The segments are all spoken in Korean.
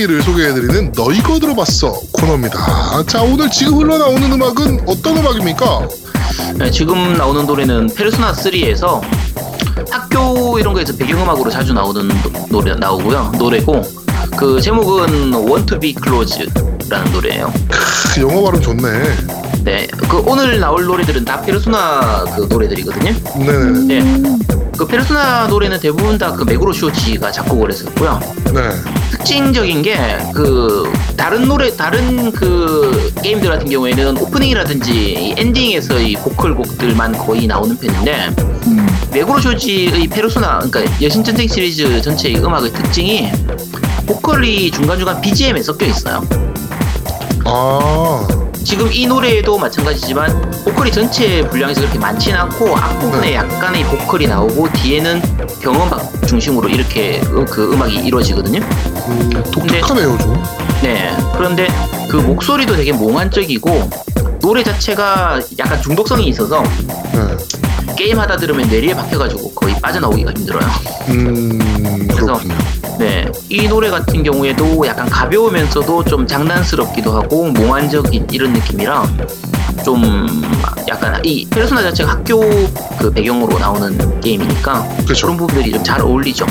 OST를 소개해드리는 너 이거 들어봤어 코너입니다. 자, 오늘 지금 흘러나오는 음악은 어떤 음악입니까? 네, 지금 나오는 노래는 페르소나 3에서 학교 이런 거에서 배경음악으로 자주 나오는 노- 노래 나오고요. 노래고 그 제목은 Be Close라는 노래예요. 크, 영어 발음 좋네. 네, 그 오늘 나올 노래들은 다 페르소나 그 노래들이거든요. 네네. 네, 그 페르소나 노래는 대부분 다 그 메구로 쇼지가 작곡을 했었고요. 네. 특징적인 게 그 다른 노래 다른 그 게임들 같은 경우에는 오프닝이라든지 이 엔딩에서 이 보컬 곡들만 거의 나오는 편인데 메구로 쇼지의 페르소나 그러니까 여신전쟁 시리즈 전체의 음악의 특징이 보컬이 중간중간 BGM에 섞여 있어요. 아, 지금 이 노래에도 마찬가지지만 보컬이 전체 분량에서 그렇게 많지는 않고 앞부분에 네. 약간의 보컬이 나오고 뒤에는 경음악 중심으로 이렇게 음- 그 음악이 이루어지거든요. 음, 독특하네요, 좀. 네. 그런데 그 목소리도 되게 몽환적이고 노래 자체가 약간 중독성이 있어서 네. 게임 하다 들으면 뇌리에 박혀가지고 거의 빠져나오기가 힘들어요. 음, 그렇군요. 네. 이 노래 같은 경우에도 약간 가벼우면서도 좀 장난스럽기도 하고 몽환적인 이런 느낌이라 좀 약간 이 페르소나 자체가 학교 그 배경으로 나오는 게임이니까 그쵸. 그런 부분들이 좀 잘 어울리죠.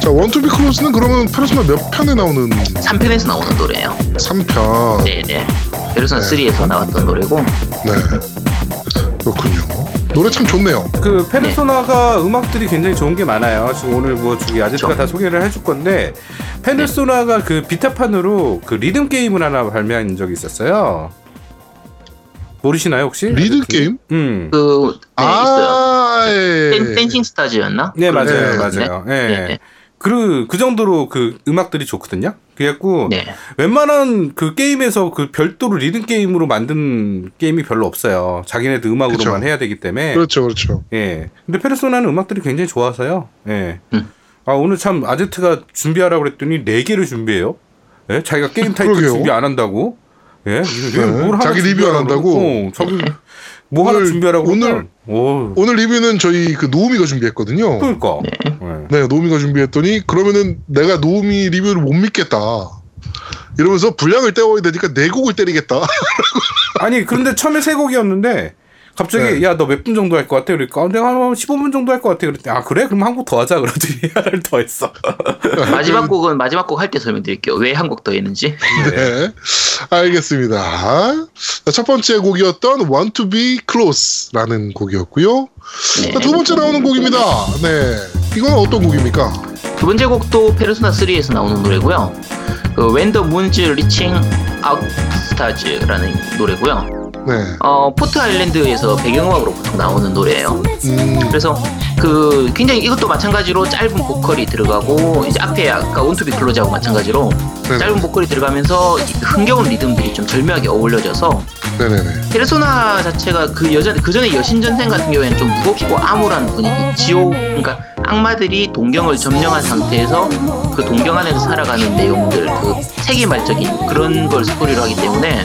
자, 원투비 크로스는 그러면 페르소나 몇 편에 나오는 3편에서 나오는 노래예요. 3편. 네 네. 페르소나 네. 3에서 나왔던 노래고 네. 그렇군요. 노래 참 좋네요. 그 페르소나가 음악들이 굉장히 좋은 게 많아요. 지금 오늘 뭐 저기 아저씨가. 다 소개를 해줄 건데 페르소나가 그 비타판으로 그 리듬 게임을 하나 발매한 적이 있었어요. 모르시나요 혹시? 리듬 게임? 음. 그 네, 있어요. 아, 예. 댄, 댄싱 스타즈였나? 네 맞아요 네, 맞아요. 예. 네, 네. 그, 그 정도로 그 음악들이 좋거든요. 그래갖고 네. 웬만한 그 게임에서 그 별도로 리듬 게임으로 만든 게임이 별로 없어요. 자기네들 음악으로만 그쵸. 해야 되기 때문에. 그렇죠, 그렇죠. 예. 근데 페르소나는 음악들이 굉장히 좋아서요. 예. 음. 아 오늘 참 아제트가 준비하라고 그랬더니 네 개를 준비해요. 예? 자기가 게임 타이틀 그러게요. 준비 안 한다고. 예. 네. 자기 리뷰 안 한다고? 어, 자기 뭐 하나 오늘- 준비하라고 오늘- 그러면, 오. 오늘 리뷰는 저희 그 노우미가 준비했거든요. 그러니까. 네. 예. 네, 노우미가 준비했더니 그러면은 내가 노우미 리뷰를 못 믿겠다. 이러면서 분량을 때워야 되니까 네 곡을 때리겠다. 아니 그런데 처음에 세 곡이었는데 갑자기 네. 야 너 몇 분 정도 할 것 같아? 그러니까 어, 내가 한 15분 정도 할 것 같아. 그랬더니 아 그래? 그럼 한 곡 더 하자. 그러더니 하나를 더 했어. 마지막 곡은 마지막 곡 할 때 설명드릴게요. 왜 한 곡 더 했는지. 네, 알겠습니다. 자, 첫 번째 곡이었던 Want to Be Close라는 곡이었고요. 네. 자, 두 번째 나오는 곡입니다. 네, 이건 어떤 곡입니까? 두 번째 곡도 페르소나 3에서 나오는 노래고요. 그 When the Moon's Reaching Out Stars라는 노래고요. 네, 어, 포트 아일랜드에서 배경음악으로 보통 나오는 노래예요. 음, 그래서 그 굉장히 이것도 마찬가지로 짧은 보컬이 들어가고 이제 앞에 아까 Want To Be Close하고 마찬가지로 네네. 짧은 보컬이 들어가면서 이 흥겨운 리듬들이 좀 절묘하게 어울려져서 네네네. 페르소나 자체가 그 여전 그 전에 여신 전생 같은 경우에는 좀 무겁고 암울한 분위기, 지옥 그러니까 악마들이 동경을 점령한 상태에서 그 동경 안에서 살아가는 내용들, 그 세기말적인 그런 걸 스토리로 하기 때문에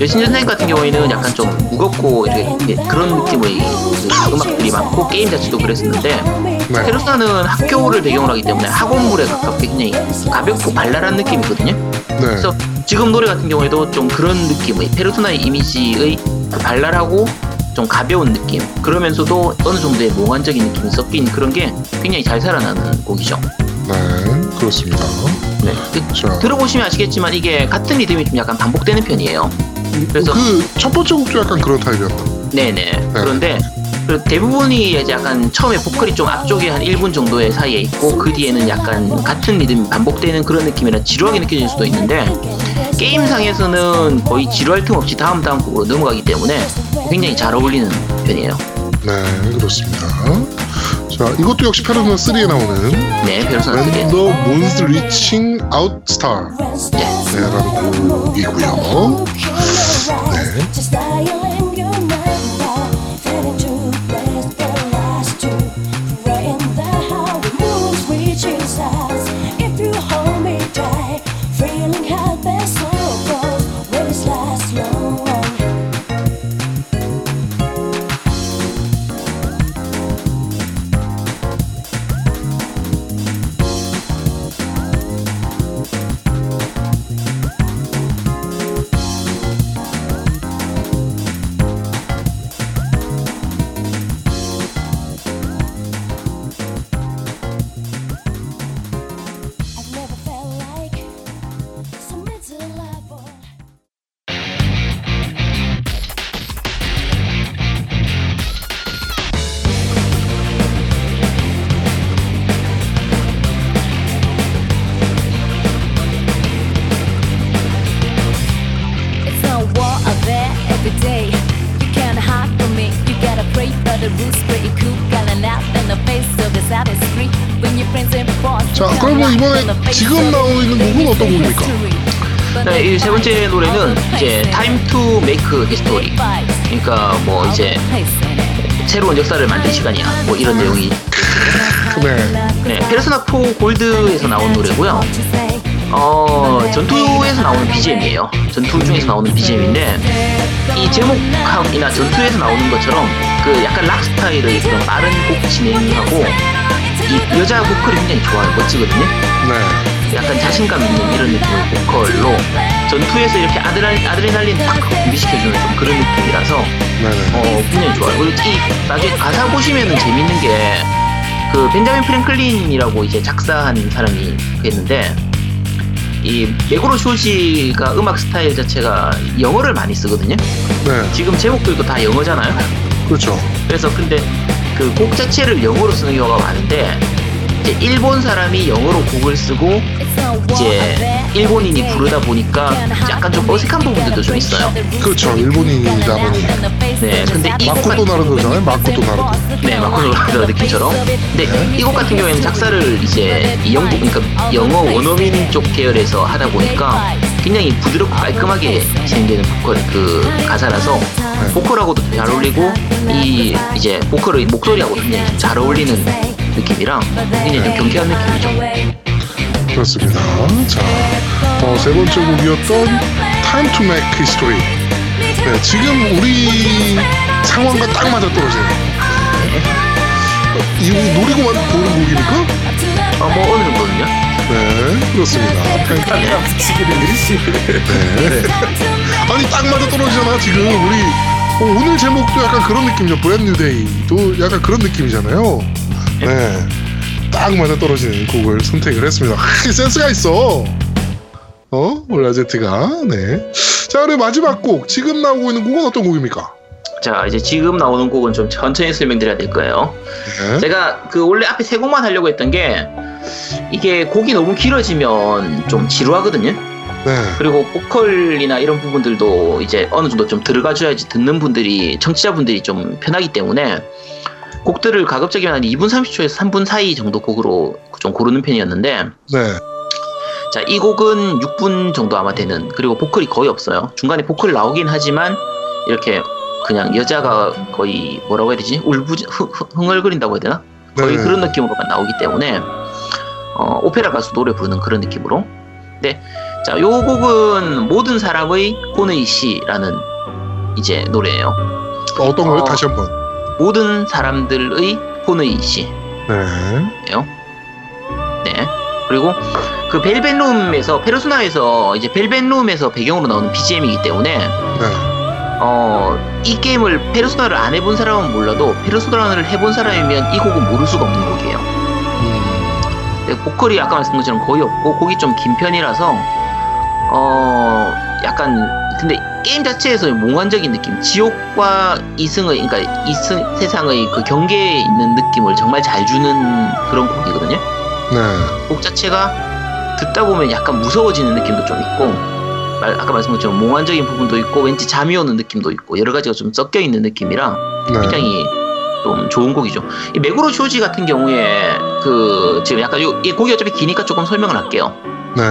여신 전생 같은 경우에는 약간 좀 무겁고 이렇게, 그런 느낌의 그 음악들이 많고 게임 자체도 그랬었는데 네, 페르소나는 학교를 배경으로 하기 때문에 학원물에 가깝게 굉장히 가볍고 발랄한 느낌이거든요. 네, 그래서 지금 노래 같은 경우에도 좀 그런 느낌의 페르소나의 이미지의 그 발랄하고 좀 가벼운 느낌 그러면서도 어느 정도의 몽환적인 느낌이 섞인 그런 게 굉장히 잘 살아나는 곡이죠. 네, 그렇습니다. 네. 그- 자, 들어보시면 아시겠지만 이게 같은 리듬이 좀 약간 반복되는 편이에요. 그래서 그 첫 번째 곡도 약간 그런 타입이었다. 네네. 그런데 그 대부분이 이제 약간 처음에 보컬이 좀 앞쪽에 한 1분 정도의 사이에 있고 그 뒤에는 약간 같은 리듬이 반복되는 그런 느낌이라 지루하게 느껴질 수도 있는데 게임상에서는 거의 지루할 틈 없이 다음 다음 곡으로 넘어가기 때문에 굉장히 잘 어울리는 편이에요. 네, 그렇습니다. 자, 이것도 역시 페르소나 3에 나오는 네, 페르소나 3. When the Moon's Reaching Out Star 네, 라는 곡이고요. Just Just lie 자, 그러면 이번에 지금 나오고 있는 곡은 어떤 곡입니까? 네, 이 세 번째 노래는 이제 Time to Make History. 그러니까 뭐 이제 새로운 역사를 만들 시간이야. 뭐 이런 내용이. 네. 네, 페르소나 4 골드에서 나온 노래고요. 어, 전투에서 나오는 BGM이에요. 전투 중에서 나오는 BGM인데 이 제목이나 전투에서 나오는 것처럼 그 약간 락 스타일의 그런 빠른 곡 진행하고 이 여자 보컬이 굉장히 좋아요. 멋지거든요. 네. 약간 자신감 있는 이런 느낌의 보컬로 전투에서 이렇게 아드레, 아드레날린 팍 분비시켜주는 좀 그런 느낌이라서 네네. 어, 굉장히 좋아요. 그리고 이 나중에 가사 보시면은 재밌는 게 그 벤자민 프랭클린이라고 이제 작사한 사람이 있는데 이 메구로 쇼지가 음악 스타일 자체가 영어를 많이 쓰거든요. 네. 지금 제목들도 다 영어잖아요. 그렇죠. 그래서 근데 그 곡 자체를 영어로 쓰는 경우가 많은데 이제 일본 사람이 영어로 곡을 쓰고 이제 일본인이 부르다 보니까 약간 좀 어색한 부분들도 좀 있어요. 그렇죠. 일본인이다 보니. 네, 근데 마코토 같은 나르도잖아요. 마코토 나르도. 네, 마코토 나르도 느낌처럼. 근데 이곡 같은 경우에는 작사를 이제 이 영국, 그러니까 영어 원어민 쪽 계열에서 하다 보니까 굉장히 부드럽고 깔끔하게 진행되는 보컬 그 가사라서 보컬하고도 잘 어울리고 이 이제 보컬의 목소리하고 굉장히 좀잘 어울리는 느낌이랑 굉장히 좀 경쾌한 느낌이죠. 그렇습니다. 자, 어, 세 번째 곡이었던 Time to Make History. 네, 지금 우리 상황과 딱 맞아 떨어지네요. 어, 이 놀이고만 보는 곡입니까? 어, 뭐 어느 정도는요? 네, 그렇습니다. 일시. 네. 아니 딱 맞아 떨어지잖아 지금. 우리 어, 오늘 제목도 약간 그런 느낌이죠. 브랜드 데이도 약간 그런 느낌이잖아요. 네 딱 맞아 떨어지는 곡을 선택을 했습니다. 하, 센스가 있어. 어? 우리 아제트가. 네 자 그리고 마지막 곡. 지금 나오고 있는 곡은 어떤 곡입니까? 자, 이제 지금 나오는 곡은 좀 천천히 설명드려야 될 거예요. 네. 제가 그 원래 앞에 세 곡만 하려고 했던 게 이게 곡이 너무 길어지면 좀 지루하거든요. 네. 그리고 보컬이나 이런 부분들도 이제 어느 정도 좀 들어가줘야지 듣는 분들이 청취자분들이 좀 편하기 때문에 곡들을 가급적이면 한 2분 30초에서 3분 사이 정도 곡으로 좀 고르는 편이었는데 네. 자 이 곡은 6분 정도 아마 되는 그리고 보컬이 거의 없어요 중간에 보컬 나오긴 하지만 이렇게 그냥 여자가 거의 뭐라고 해야 되지 울부 흥얼거린다고 해야 되나 거의 네. 그런 느낌으로만 나오기 때문에 어, 오페라 가수 노래 부르는 그런 느낌으로. 네, 자, 요 곡은 모든 사람의 혼의 시라는 이제 노래예요. 어떤 거요 어. 다시 한번 모든 사람들의 혼의 시예요. 네. 네. 그리고 그 벨벳룸에서 페르소나에서 이제 벨벳룸에서 배경으로 나오는 BGM이기 때문에 네. 어, 이 게임을 페르소나를 안 해본 사람은 몰라도 페르소나를 해본 사람이면 이 곡은 모를 수가 없는 곡이에요. 음, 네, 보컬이 아까 말씀드린 것처럼 거의 없고 곡이 좀 긴 편이라서 어 약간 근데 게임 자체에서 몽환적인 느낌 지옥과 이승의 그러니까 이승 세상의 그 경계에 있는 느낌을 정말 잘 주는 그런 곡이거든요 네. 곡 자체가 듣다 보면 약간 무서워지는 느낌도 좀 있고 말- 아까 말씀드린 것처럼 몽환적인 부분도 있고 왠지 잠이 오는 느낌도 있고 여러 가지가 좀 섞여 있는 느낌이라 네. 굉장히 좀 좋은 곡이죠. 이 메구로 쇼지 같은 경우에 그 지금 약간 요, 이 곡이 어차피 기니까 조금 설명을 할게요. 네.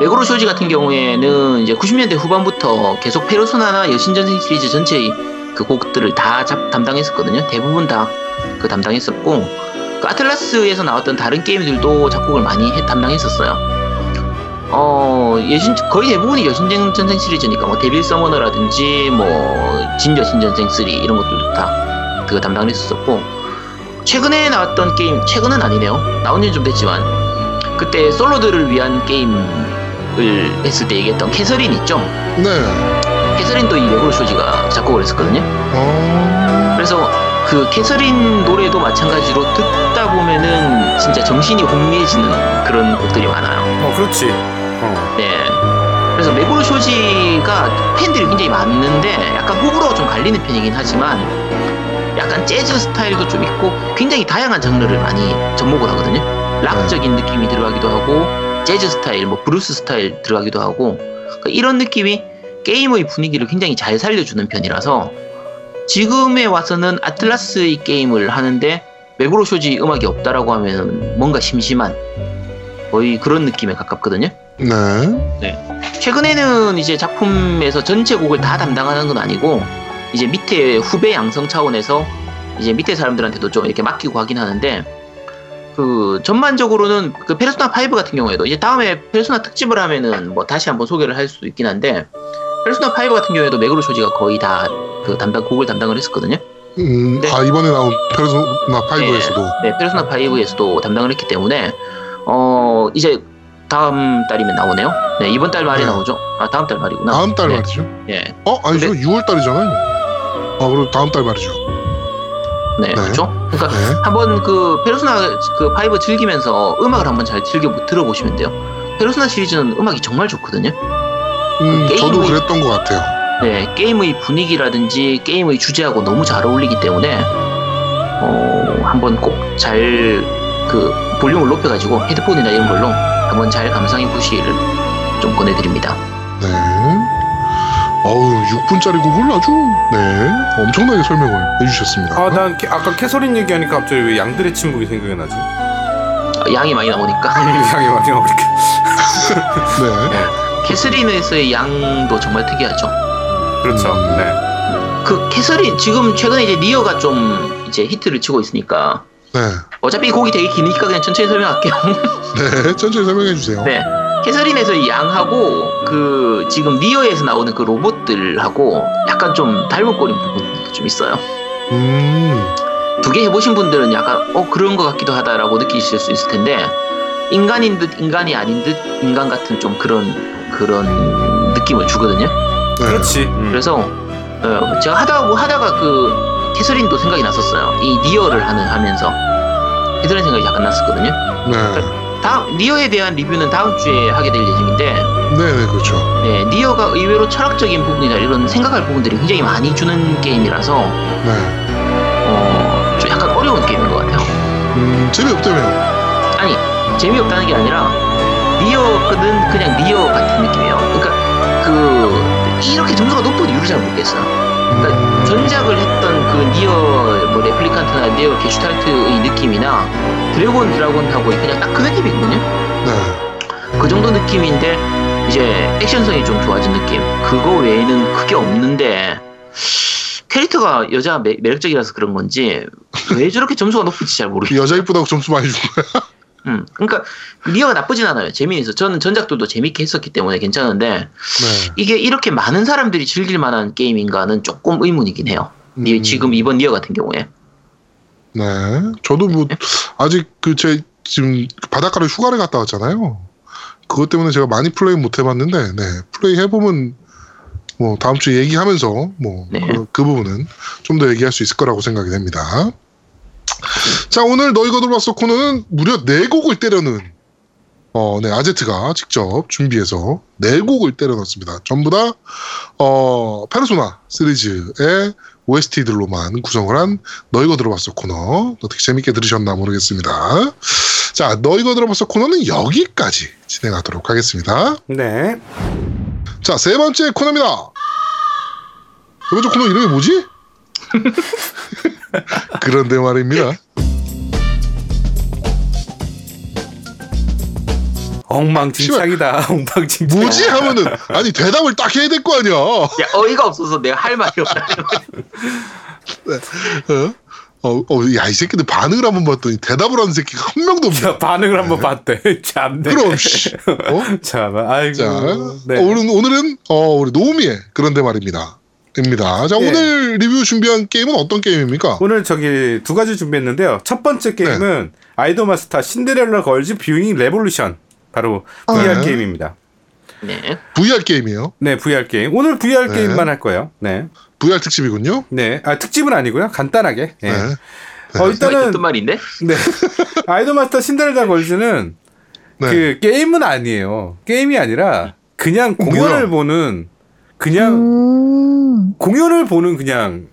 메구로 쇼지 같은 경우에는 이제 90년대 후반부터 계속 페르소나나 여신전생 시리즈 전체의 그 곡들을 다 잡- 담당했었거든요. 대부분 다 그 담당했었고 그 아틀라스에서 나왔던 다른 게임들도 작곡을 많이 해- 담당했었어요. 어 여신 거의 대부분이 여신전생 시리즈니까 뭐 데빌 서머너라든지 뭐 진 여신전생 3 이런 것들도 다 그 담당을 했었고 최근에 나왔던 게임 최근은 아니네요. 나온 지 좀 됐지만 그때 솔로들을 위한 게임 을 했을 때 얘기했던 캐서린 있죠? 네. 캐서린도 이 메구로 쇼지가 작곡을 했었거든요. 어. 그래서 그 캐서린 노래도 마찬가지로 듣다 보면은 진짜 정신이 혼미해지는 그런 곡들이 많아요. 어 그렇지. 어. 네. 그래서 메구로 쇼지가 팬들이 굉장히 많은데 약간 호불호가 좀 갈리는 편이긴 하지만 약간 재즈 스타일도 좀 있고 굉장히 다양한 장르를 많이 접목을 하거든요. 락적인 느낌이 들어가기도 하고 재즈 스타일, 뭐 블루스 스타일 들어가기도 하고 그러니까 이런 느낌이 게임의 분위기를 굉장히 잘 살려주는 편이라서 지금에 와서는 아틀러스의 게임을 하는데 메구로 쇼지 음악이 없다라고 하면 뭔가 심심한 거의 그런 느낌에 가깝거든요. 네. 최근에는 이제 작품에서 전체 곡을 다 담당하는 건 아니고 이제 밑에 후배 양성 차원에서 이제 밑에 사람들한테도 좀 이렇게 맡기고 하긴 하는데 그 전반적으로는 그 페르소나 5 같은 경우에도 이제 다음에 페르소나 특집을 하면은 뭐 다시 한번 소개를 할 수도 있긴 한데 페르소나 5 같은 경우에도 메그로 쇼지가 거의 다 그 담당 곡을 담당을 했었거든요. 음, 네. 아 이번에 나온 페르소나 5에서도 네, 페르소나 5에서도 담당을 했기 때문에 어 이제 다음 달이면 나오네요. 네, 이번 달 말에 네. 나오죠. 아, 다음 달 말이구나. 다음 달 네, 말이죠. 예. 어 아니죠. 네. 6월 달이잖아요. 아 그리고 다음 달 말이죠. 네, 네. 그렇죠. 그러니까 네. 한번 그 페르소나 그5 즐기면서 음악을 한번 잘 즐겨 들어보시면 돼요. 페르소나 시리즈는 음악이 정말 좋거든요. 음, 저도 게임이- 그랬던 것 같아요. 네, 게임의 분위기라든지 게임의 주제하고 너무 잘 어울리기 때문에 어, 한번 꼭 잘 그 볼륨을 높여가지고 헤드폰이나 이런 걸로 한번 잘 감상해 보시기를 좀 권해드립니다. 네. 어우 6분짜리 곡을 아주 네 엄청나게 설명을 해주셨습니다. 아, 난 캐- 아까 캐서린 얘기하니까 갑자기 왜 양들의 침묵이 생각이 나지? 어, 양이 많이 나오니까 양이 많이 나오니까. 네. 캐서린에서의 양도 정말 특이하죠. 그렇죠. 음. 네. 그 캐서린 지금 최근에 이제 니어가 좀 이제 히트를 치고 있으니까 네. 어차피 이 곡이 되게 기니까 그냥 천천히 설명할게요. 네. 천천히 설명해 주세요. 네. 캐서린에서 이 양하고 그 지금 니어에서 나오는 그 로봇들하고 약간 좀 닮은 꼴인 부분도 좀 있어요. 음. 두 개 해보신 분들은 약간 어 그런 것 같기도 하다라고 느끼실 수 있을 텐데 인간인 듯 인간이 아닌 듯 인간 같은 좀 그런 그런 느낌을 주거든요. 네. 그렇지. 음. 그래서 어, 제가 하다 하다가 그 캐서린도 생각이 났었어요. 이 니어를 하는 하면서 캐서린 생각이 약간 났었거든요. 네. 다음 니어에 대한 리뷰는 다음 주에 하게 될 예정인데 네, 네, 그렇죠. 네, 니어가 의외로 철학적인 부분이나 이런 생각할 부분들이 굉장히 많이 주는 게임이라서 네. 어, 좀 약간 어려운 게임인 것 같아요. 음, 재미없다며요. 아니 재미없다는 게 아니라 니어는 그냥 니어 같은 느낌이에요. 그러니까 그 이렇게 점수가 높은 이유를 잘 모르겠어요. 그러니까 전작을 했던 그 니어 뭐 레플리칸트나 니어 게슈탈트의 느낌이나 드래그 온 드라군하고 그냥 딱 그 느낌이거든요. 네. 그 정도 느낌인데 이제 액션성이 좀 좋아진 느낌. 그거 외에는 크게 없는데 캐릭터가 여자 매, 매력적이라서 그런 건지 왜 저렇게 점수가 높은지 잘 모르겠어요. 여자 이쁘다고 점수 많이 준 거야. 음, 그러니까 니어가 나쁘진 않아요. 재미있어. 저는 전작들도 재밌게 했었기 때문에 괜찮은데 네. 이게 이렇게 많은 사람들이 즐길 만한 게임인가는 조금 의문이긴 해요. 이- 음. 지금 이번 니어 같은 경우에. 네. 저도 뭐 아직 그 제 지금 바닷가로 휴가를 갔다 왔잖아요. 그것 때문에 제가 많이 플레이 못 해봤는데, 네. 플레이 해보면 뭐 다음 주에 얘기하면서 뭐 네. 그, 그 부분은 좀 더 얘기할 수 있을 거라고 생각이 됩니다. 자, 오늘 너희가 들어봤어 코너는 무려 네 곡을 때려넣은 어, 네, 아제트가 직접 준비해서 네 곡을 때려 넣었습니다. 전부 다, 어, 페르소나 시리즈의 OST들로만 구성을 한 너희가 들어봤어 코너. 어떻게 재밌게 들으셨나 모르겠습니다. 자, 너희가 들어봤어 코너는 여기까지 진행하도록 하겠습니다. 네. 자, 세 번째 코너입니다. 세 번째 코너 이름이 뭐지? 그런데 말입니다. 엉망진창이다. 엉망진창. 뭐지 하면은 아니 대답을 딱 해야 될 거 아니야. 어? 야, 어이가 없어서 내가 할 말이 없다. 어, 어, 야, 이 새끼들 반응을 한번 봤더니 대답을 하는 새끼가 한 명도 없네. 자, 반응을 한번 봤대. 참네. 그럼, 씨. 어? 참, 아이고. 자, 네. 어, 오늘, 오늘은, 어, 우리 노우미의 그런데 말입니다. 입니다. 자, 예. 오늘 리뷰 준비한 게임은 어떤 게임입니까? 오늘 저기 두 가지 준비했는데요. 첫 번째 게임은 아이돌 마스터 신데렐라 걸즈 뷰잉 레볼루션. 바로 VR 네. 게임입니다. 네. VR 게임이에요. 네, VR 게임. 오늘 VR 네. 게임만 할 거예요. 네. VR 특집이군요. 네. 아, 특집은 아니고요. 간단하게. 네. 네. 어, 정말 일단은 듣던 말인데? 네. 아이돌 마스터 신데렐라 걸즈는 네. 그 게임은 아니에요. 게임이 아니라 그냥 공연을 뭐야? 보는 그냥 음. 공연을 보는 그냥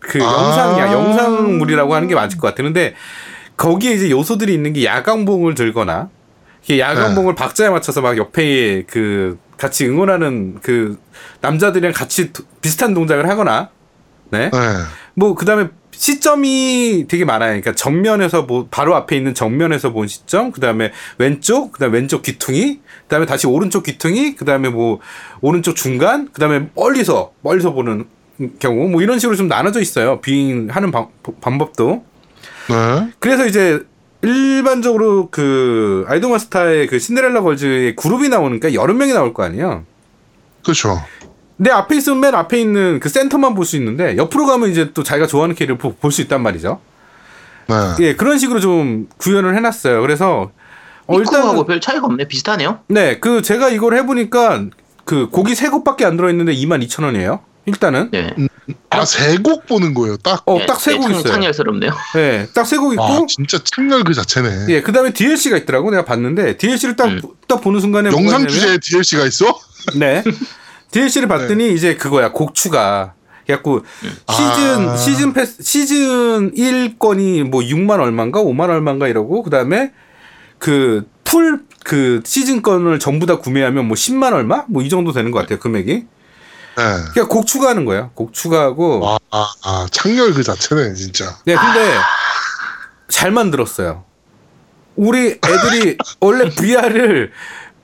그 아. 영상이야 영상물이라고 하는 게 맞을 것 같아. 근데 거기에 이제 요소들이 있는 게 야광봉을 들거나 야광봉을 박자에 맞춰서 막 옆에 그 같이 응원하는 그 남자들이랑 같이 도- 비슷한 동작을 하거나 네. 네. 뭐 그다음에 시점이 되게 많아요. 그러니까 정면에서 뭐 바로 앞에 있는 정면에서 본 시점, 그 다음에 왼쪽, 그 다음에 왼쪽 귀퉁이, 그 다음에 다시 오른쪽 귀퉁이, 그 다음에 뭐 오른쪽 중간, 그 다음에 멀리서 멀리서 보는 경우 뭐 이런 식으로 좀 나눠져 있어요. 비행하는 방, 방법도. 네. 그래서 이제 일반적으로 그 아이돌 마스터의 그 신데렐라 걸즈의 그룹이 나오니까 여러 명이 나올 거 아니에요. 그렇죠. 내 앞에 있으면 맨 앞에 있는 그 센터만 볼 수 있는데 옆으로 가면 이제 또 자기가 좋아하는 캐릭을 볼수 있단 말이죠. 네. 예, 그런 식으로 좀 구현을 해놨어요. 그래서 어, 이코하고 일단 별 차이가 없네. 비슷하네요. 네, 그 제가 이걸 해보니까 그 곡이 세 곡밖에 안 들어있는데 22,000원이에요. 일단은 네. 아, 세곡 보는 거예요. 딱. 어 네, 딱세 네, 곡 창- 있어요. 창렬스럽네요. 네, 딱 세 곡 있고 아, 진짜 창렬 그 자체네. 예, 그다음에 DLC가 있더라고 내가 봤는데 DLC를 딱 음. 딱 보는 순간에 영상 주제에 DLC가 있어? 네. DLC를 봤더니 이제 그거야 곡 추가. 그래갖고 시즌 아. 시즌 패스 시즌 1건이 뭐 6만 얼마인가 5만 얼마인가 이러고 그다음에 그 풀 그 시즌 건을 전부 다 구매하면 뭐 10만 얼마 뭐 이 정도 되는 것 같아요 금액이. 네. 그러니까 곡 추가하는 거예요. 곡 추가하고. 아, 아, 아, 창렬 그 자체네, 진짜. 네, 근데 잘 만들었어요. 우리 애들이 원래 VR을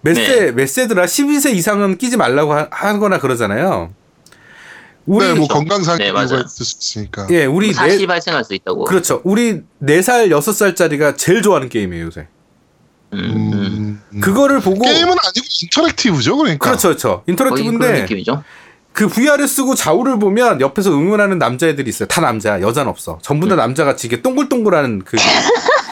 몇 네. 세, 몇 세더라? 12세 이상은 끼지 말라고 하, 하거나 그러잖아요. 우리, 네, 뭐 건강상 네, 이유가 맞아요. 있을 수 있으니까. 예, 우리 사시 네, 발생할 수 있다고. 그렇죠. 우리 4살, 6살짜리가 제일 좋아하는 게임이에요, 요새. 음, 음. 음, 음. 그거를 보고. 게임은 아니고 인터랙티브죠, 그러니까. 그렇죠, 그렇죠. 인터랙티브인데. 그 VR을 쓰고 좌우를 보면 옆에서 응원하는 남자애들이 있어요. 다 남자야. 여자는 없어. 전부 다 남자같이 이게 동글동글한 그,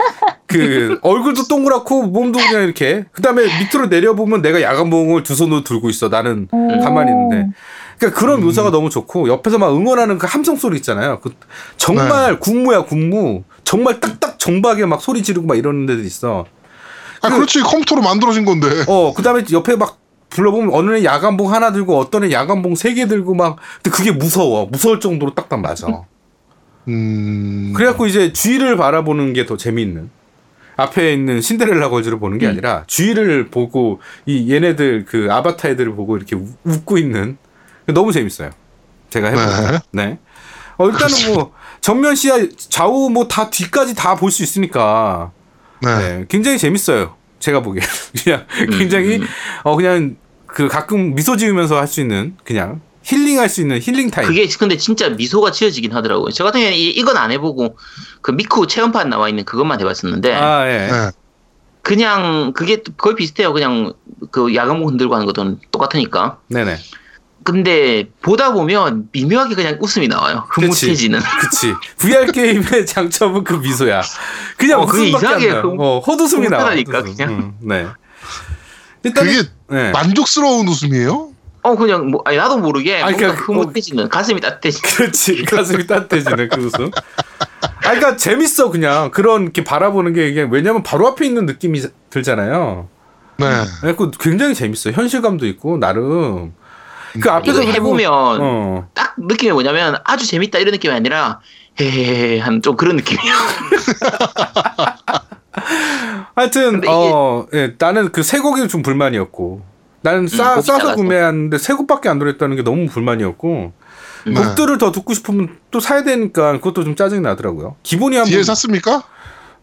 그, 얼굴도 동그랗고 몸도 그냥 이렇게. 그 다음에 밑으로 내려보면 내가 야간봉을 두 손으로 들고 있어. 나는 가만히 있는데. 그러니까 그런 묘사가 너무 좋고 옆에서 막 응원하는 그 함성 소리 있잖아요. 그 정말 군무야 군무. 정말 딱딱 정박에 막 소리 지르고 막 이러는 데들 있어. 아, 그렇지. 컴퓨터로 만들어진 건데. 어, 그 다음에 옆에 막 불러보면 어느 애 야간봉 하나 들고 어떤 애 야간봉 세 개 들고 막, 근데 그게 무서워. 무서울 정도로 딱딱 맞아. 음. 그래갖고 이제 주위를 바라보는 게 더 재미있는. 앞에 있는 신데렐라 걸즈를 보는 음. 게 아니라 주위를 보고 이 얘네들 그 아바타 애들을 보고 이렇게 우- 웃고 있는. 너무 재밌어요. 제가 해보니까. 네. 어, 일단은 뭐 정면 시야 좌우 뭐 다 뒤까지 다 볼 수 있으니까 네. 네, 굉장히 재밌어요. 제가 보기에 그냥 굉장히 어 그냥 그 가끔 미소 지으면서 할 수 있는 그냥 힐링할 수 있는 힐링 타임. 그게 근데 진짜 미소가 지어지긴 하더라고요. 저 같은 경우는 이- 이건 안 해보고 그 미쿠 체험판 나와 있는 그것만 해봤었는데 아 예. 네. 그냥 그게 거의 비슷해요. 그냥 그 야광봉 흔들고 하는 것도 똑같으니까. 네네. 근데 보다 보면 미묘하게 그냥 웃음이 나와요. 흐뭇해지는. 그치. VR 게임의 장점은 그 미소야. 그냥 어, 그게 웃음밖에 안 이상하게 나요. 흐- 어, 헛웃음이 나와. 헛웃음. 그냥. 음, 네. 일단 그게 네. 만족스러운 웃음이에요? 어 그냥 뭐 아니, 나도 모르게 아니, 뭔가 그러니까 흐뭇해지는 가슴이 따뜻해지는. 그렇지. 가슴이 따뜻해지는 그 웃음. 아, 그러니까 재밌어 그냥 그런 이렇게 바라보는 게 이게 왜냐면 바로 앞에 있는 느낌이 들잖아요. 네. 그래서 굉장히 재밌어. 현실감도 있고 나름. 그 앞에서 이거 그리고- 해보면 어. 딱 느낌이 뭐냐면 아주 재밌다 이런 느낌이 아니라 헤헤헤 하는 좀 그런 느낌이에요. 하여튼 어, 예, 나는 그 세 곡이 좀 불만이었고 나는 싸, 곡이 싸서. 구매하는데 세 곡밖에 안 들어있다는 게 너무 불만이었고 음. 네. 곡들을 더 듣고 싶으면 또 사야 되니까 그것도 좀 짜증이 나더라고요. 기본이 한 뒤에 번- 샀습니까?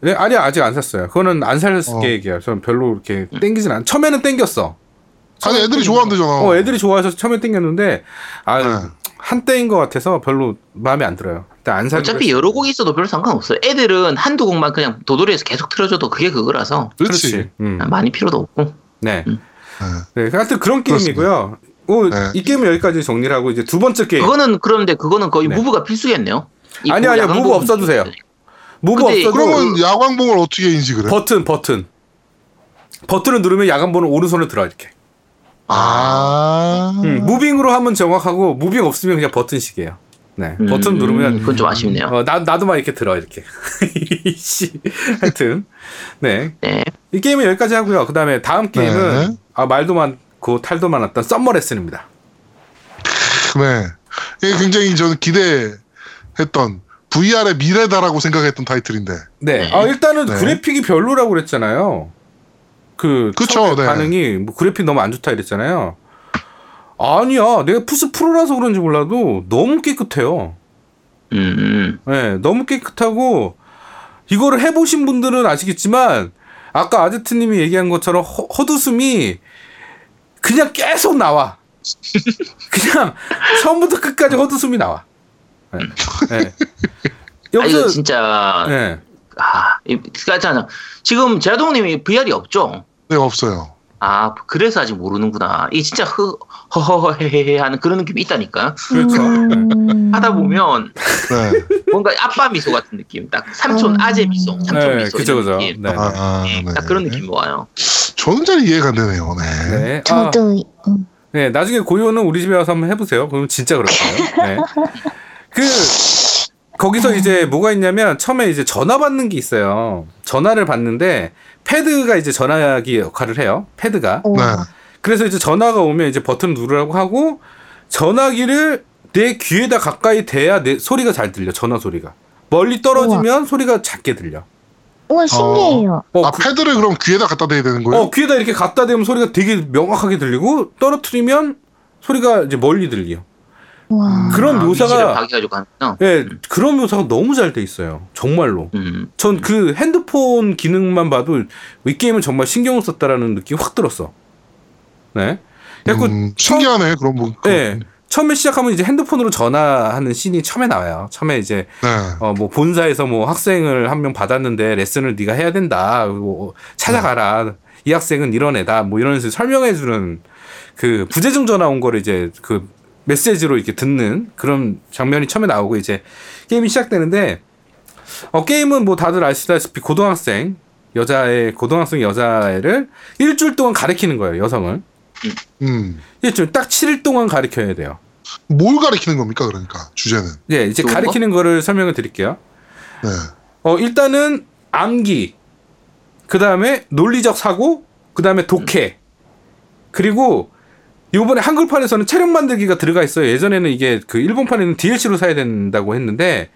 네, 아니 아직 안 샀어요. 그거는 안살 어. 계획이야. 저는 별로 이렇게 땡기진 않. 처음에는 땡겼어. 아니 애들이 좋아한대잖아. 어, 애들이 좋아해서 처음에 땡겼는데 아 네. 한때인 것 같아서 별로 마음에 안 들어요. 일단 안 살. 어차피 여러 곡 있어도 별로 상관없어요. 애들은 한두 곡만 그냥 도돌이에서 계속 틀어줘도 그게 그거라서 그렇지. 음. 많이 필요도 없고. 네. 음. 네. 네. 하여튼 그런 게임이고요. 오, 네. 이 게임은 여기까지 정리를 하고 이제 두 번째 게임. 그거는 그런데 그거는 거의 네. 무브가 필수겠네요. 이 아니, 아니요. 무브 부분 없어도 돼요. 필수겠네요. 무브 없어도 그러면 야광봉을 어떻게 인식을 해? 버튼 버튼 버튼을 누르면 야광봉 오른손을 들어 이렇게. 아. 음, 무브로 하면 정확하고 무브 없으면 그냥 버튼식이에요. 네. 음, 버튼 누르면 그건 좀 아쉽네요. 어, 나 나도 막 이렇게 들어 이렇게. 씨. 하여튼 네. 네. 이 게임은 여기까지 하고요. 그다음에 다음 게임은 네. 아 말도 많고 탈도 많았던 썸머 레슨입니다. 네. 이게 굉장히 저는 기대했던 VR의 미래다라고 생각했던 타이틀인데. 네. 아 일단은 네. 그래픽이 별로라고 그랬잖아요. 그 그쵸, 네. 반응이 뭐 그래픽 너무 안 좋다 이랬잖아요. 아니야, 내가 플스 프로라서 그런지 몰라도 너무 깨끗해요. 음, 네, 너무 깨끗하고 이거를 해보신 분들은 아시겠지만 아까 아제트님이 얘기한 것처럼 허, 헛웃음이 그냥 계속 나와. 그냥 처음부터 끝까지 헛웃음이 나와. 네. 네. 아, 이거 여기서 진짜 네. 아, 이- 그니까 지금 제동님이 VR이 없죠. 네, 없어요. 아, 그래서 아직 모르는구나. 이게 진짜 흐, 허허헤헤헤 하는 그런 느낌이 있다니까. 그렇죠. 네. 음. 하다 보면 네. 뭔가 아빠 미소 같은 느낌. 딱 삼촌 음. 아재 미소, 삼촌 네, 미소. 그죠, 이런 그죠. 느낌. 네. 아, 아, 네, 네. 딱 그런 느낌이 와요. 저는 잘 이해가 안 되네요. 네. 네. 아, 저도 음. 네, 나중에 고요는 우리 집에 와서 한번 해보세요. 그럼 진짜 거예요. 네. 그 거기서 이제 뭐가 있냐면 처음에 이제 전화 받는 게 있어요. 전화를 받는데 패드가 이제 전화기 역할을 해요. 패드가. 네. 우와. 그래서 이제 전화가 오면 이제 버튼 누르라고 하고 전화기를 내 귀에다 가까이 대야 내 소리가 잘 들려. 전화 소리가. 멀리 떨어지면 소리가 작게 들려. 우와 신기해요. 어, 아, 그- 패드를 그럼 귀에다 갖다 대야 되는 거예요? 어, 귀에다 이렇게 갖다 대면 소리가 되게 명확하게 들리고 떨어뜨리면 소리가 이제 멀리 들려. 우와. 그런 아, 묘사가 하는구나. 예, 그런 묘사가 너무 잘 돼 있어요. 정말로. 음, 전그 핸드폰 기능만 봐도 이 게임은 정말 신경을 썼다라는 느낌이 확 들었어. 네. 그래갖고 음, 신기하네. 그런 분. 예. 처음에 시작하면 이제 핸드폰으로 전화하는 씬이 처음에 나와요. 처음에 이제 네. 어뭐 본사에서 뭐 학생을 한 명 받았는데 레슨을 네가 해야 된다. 그리고 찾아가라. 이 학생은 이런 애다. 뭐 이런 식으로 설명해 주는 그 부재중 전화 온 거를 이제 그 메시지로 이렇게 듣는 그런 장면이 처음에 나오고 이제 게임이 시작되는데 어 게임은 뭐 다들 아시다시피 고등학생 여자애 고등학생 여자애를 일주일 동안 가르치는 거예요 여성을 음. 일주일 딱 7일 동안 가르쳐야 돼요. 뭘 가리키는 겁니까, 그러니까, 주제는? 예, 이제? 가리키는 거를 설명을 드릴게요. 네. 어, 일단은 암기, 그 다음에 논리적 사고, 그 다음에 독해, 그리고 요번에 한글판에서는 체력 만들기가 들어가 있어요. 예전에는 이게 그 일본판에는 DLC로 사야 된다고 했는데,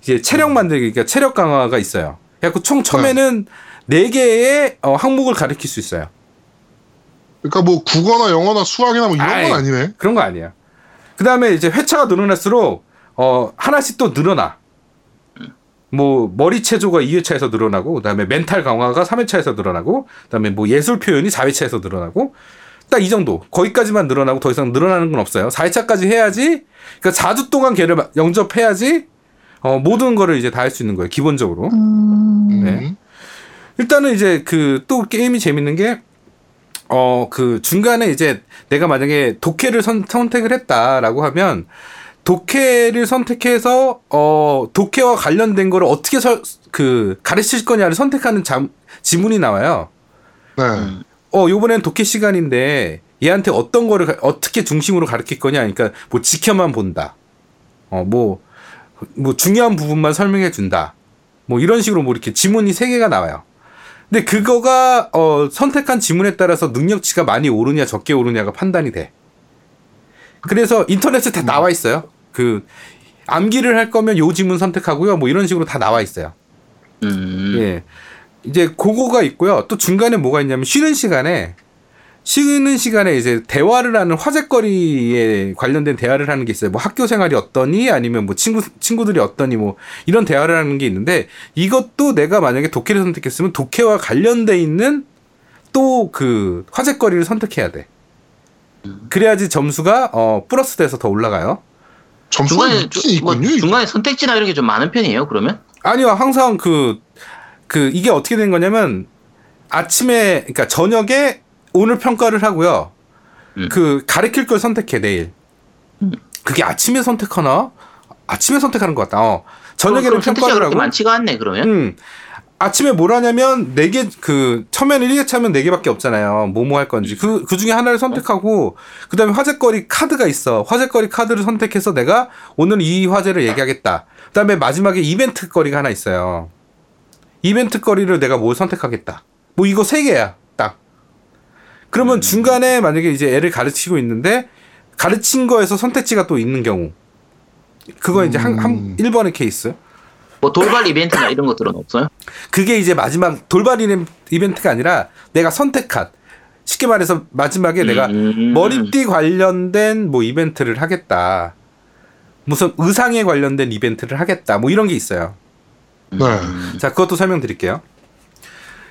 이제 체력 만들기, 그러니까 체력 강화가 있어요. 그래갖고 총 처음에는 네 개의 어, 항목을 가르칠 수 있어요. 그러니까 뭐 국어나 영어나 수학이나 뭐 이런 아이. 건 아니네. 그런 거 아니야. 그 다음에 이제 회차가 늘어날수록 어 하나씩 또 늘어나. 뭐 머리 체조가 2회차에서 늘어나고 그다음에 멘탈 강화가 3회차에서 늘어나고 그다음에 뭐 예술 표현이 4회차에서 늘어나고 딱 이 정도 거기까지만 늘어나고 더 이상 늘어나는 건 없어요. 4회차까지 해야지 그러니까 4주 동안 걔를 마- 영접해야지 어 모든 거를 이제 다 할 수 있는 거예요. 기본적으로. 음. 네. 일단은 이제 그 또 게임이 재밌는 게 어 그 중간에 이제 내가 만약에 독해를 선, 선택을 했다라고 하면 독해를 선택해서 어 독해와 관련된 거를 어떻게 설, 그 가르칠 거냐를 선택하는 잠, 지문이 나와요. 네. 음. 어 요번엔 독해 시간인데 얘한테 어떤 거를 가- 어떻게 중심으로 가르칠 거냐 그러니까 뭐 지켜만 본다. 어뭐뭐 중요한 부분만 설명해 준다. 뭐 이런 식으로 뭐 이렇게 지문이 세 개가 나와요. 근데 그거가 어 선택한 지문에 따라서 능력치가 많이 오르냐 적게 오르냐가 판단이 돼. 그래서 인터넷에 다 나와 있어요. 그 암기를 할 거면 요 지문 선택하고요. 뭐 이런 식으로 다 나와 있어요. 음, 예. 이제 그거가 있고요. 또 중간에 뭐가 있냐면 쉬는 시간에 쉬는 시간에 이제 대화를 하는 화제거리에 관련된 대화를 하는 게 있어요. 뭐 학교 생활이 어떠니 아니면 뭐 친구 친구들이 어떠니 뭐 이런 대화를 하는 게 있는데 이것도 내가 만약에 독해를 선택했으면 독해와 관련돼 있는 또 그 화제거리를 선택해야 돼. 그래야지 점수가 어 플러스 돼서 더 올라가요. 점수가 중간에 뭐. 중간에 선택지나 이런 게 좀 많은 편이에요. 그러면 아니요, 항상 그, 그, 이게 어떻게 된 거냐면, 아침에, 그러니까 저녁에 오늘 평가를 하고요. 음. 그, 가르칠 걸 선택해, 내일. 그게 아침에 선택하나? 아침에 선택하는 것 같다. 어. 저녁에는 평가를 하고. 많지가 않네. 그러면 음. 아침에 뭘 하냐면, 네 개, 그, 처음에는 1개 차면 네 개밖에 없잖아요. 뭐뭐 할 건지. 그, 그 중에 하나를 선택하고, 그 다음에 화제거리 카드가 있어. 화제거리 카드를 선택해서 내가 오늘 이 화제를 얘기하겠다. 그 다음에 마지막에 이벤트 거리가 하나 있어요. 이벤트 거리를 내가 뭘 선택하겠다. 뭐 이거 세 개야. 딱. 그러면 중간에 만약에 이제 애를 가르치고 있는데, 가르친 거에서 선택지가 또 있는 경우. 그거 이제 한, 한, 1번의 케이스. 뭐 돌발 이벤트나 이런 것들은 없어요. 그게 이제 마지막 돌발 이벤- 이벤트가 아니라 내가 선택한 쉽게 말해서 마지막에 내가 음. 머리띠 관련된 뭐 이벤트를 하겠다. 무슨 의상에 관련된 이벤트를 하겠다. 뭐 이런 게 있어요. 네. 자, 그것도 설명드릴게요.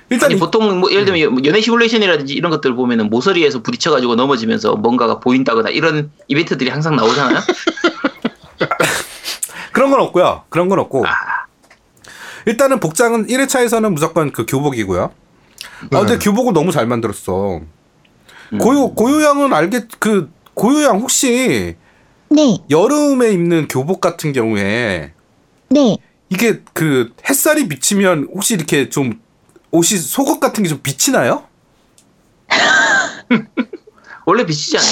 일단 아니 이- 보통 뭐 예를 들면 뭐 연애 시뮬레이션이라든지 이런 것들 보면은 모서리에서 부딪혀가지고 넘어지면서 뭔가가 보인다거나 이런 이벤트들이 항상 나오잖아요. 그런 건 없고요. 그런 건 없고. 아. 일단은 복장은 1회차에서는 무조건 그 교복이고요. 아, 근데 네. 교복을 너무 잘 만들었어. 음. 고요 고요양은 알겠 그 고요양 혹시 네, 여름에 입는 교복 같은 경우에 네. 이게 그 햇살이 비치면 혹시 이렇게 좀 옷이 속옷 같은 게 좀 비치나요? 원래 비치지 않나?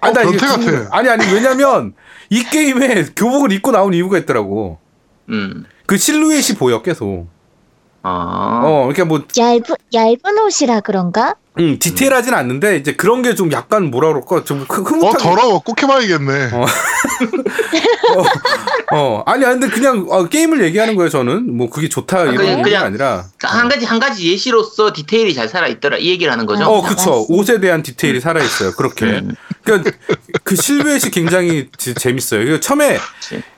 아니, 어, 나 이게 변태 같아. 궁금해. 아니 아니 왜냐면 이 게임에 교복을 입고 나온 이유가 있더라고. 음. 그 실루엣이 보여 계속. 아. 어, 그러니까 뭐 얇은 얇은 옷이라 그런가? 음, 디테일하진 않는데 이제 그런 게 좀 약간 뭐라 그럴까 좀 흐- 어 흐뭇하게. 더러워. 꼭 해봐야겠네. 어. 어, 아니 아니, 근데 그냥 어, 게임을 얘기하는 거예요 저는. 뭐 그게 좋다 이런 그냥- 게 그냥- 아니라. 한 가지 한 가지 예시로서 디테일이 잘 살아 있더라 이 얘기를 하는 거죠. 어, 그쵸. 맞습니다. 옷에 대한 디테일이 살아 있어요. 그렇게. 음. 그니까, 그 실루엣이 굉장히 지- 재밌어요. 처음에.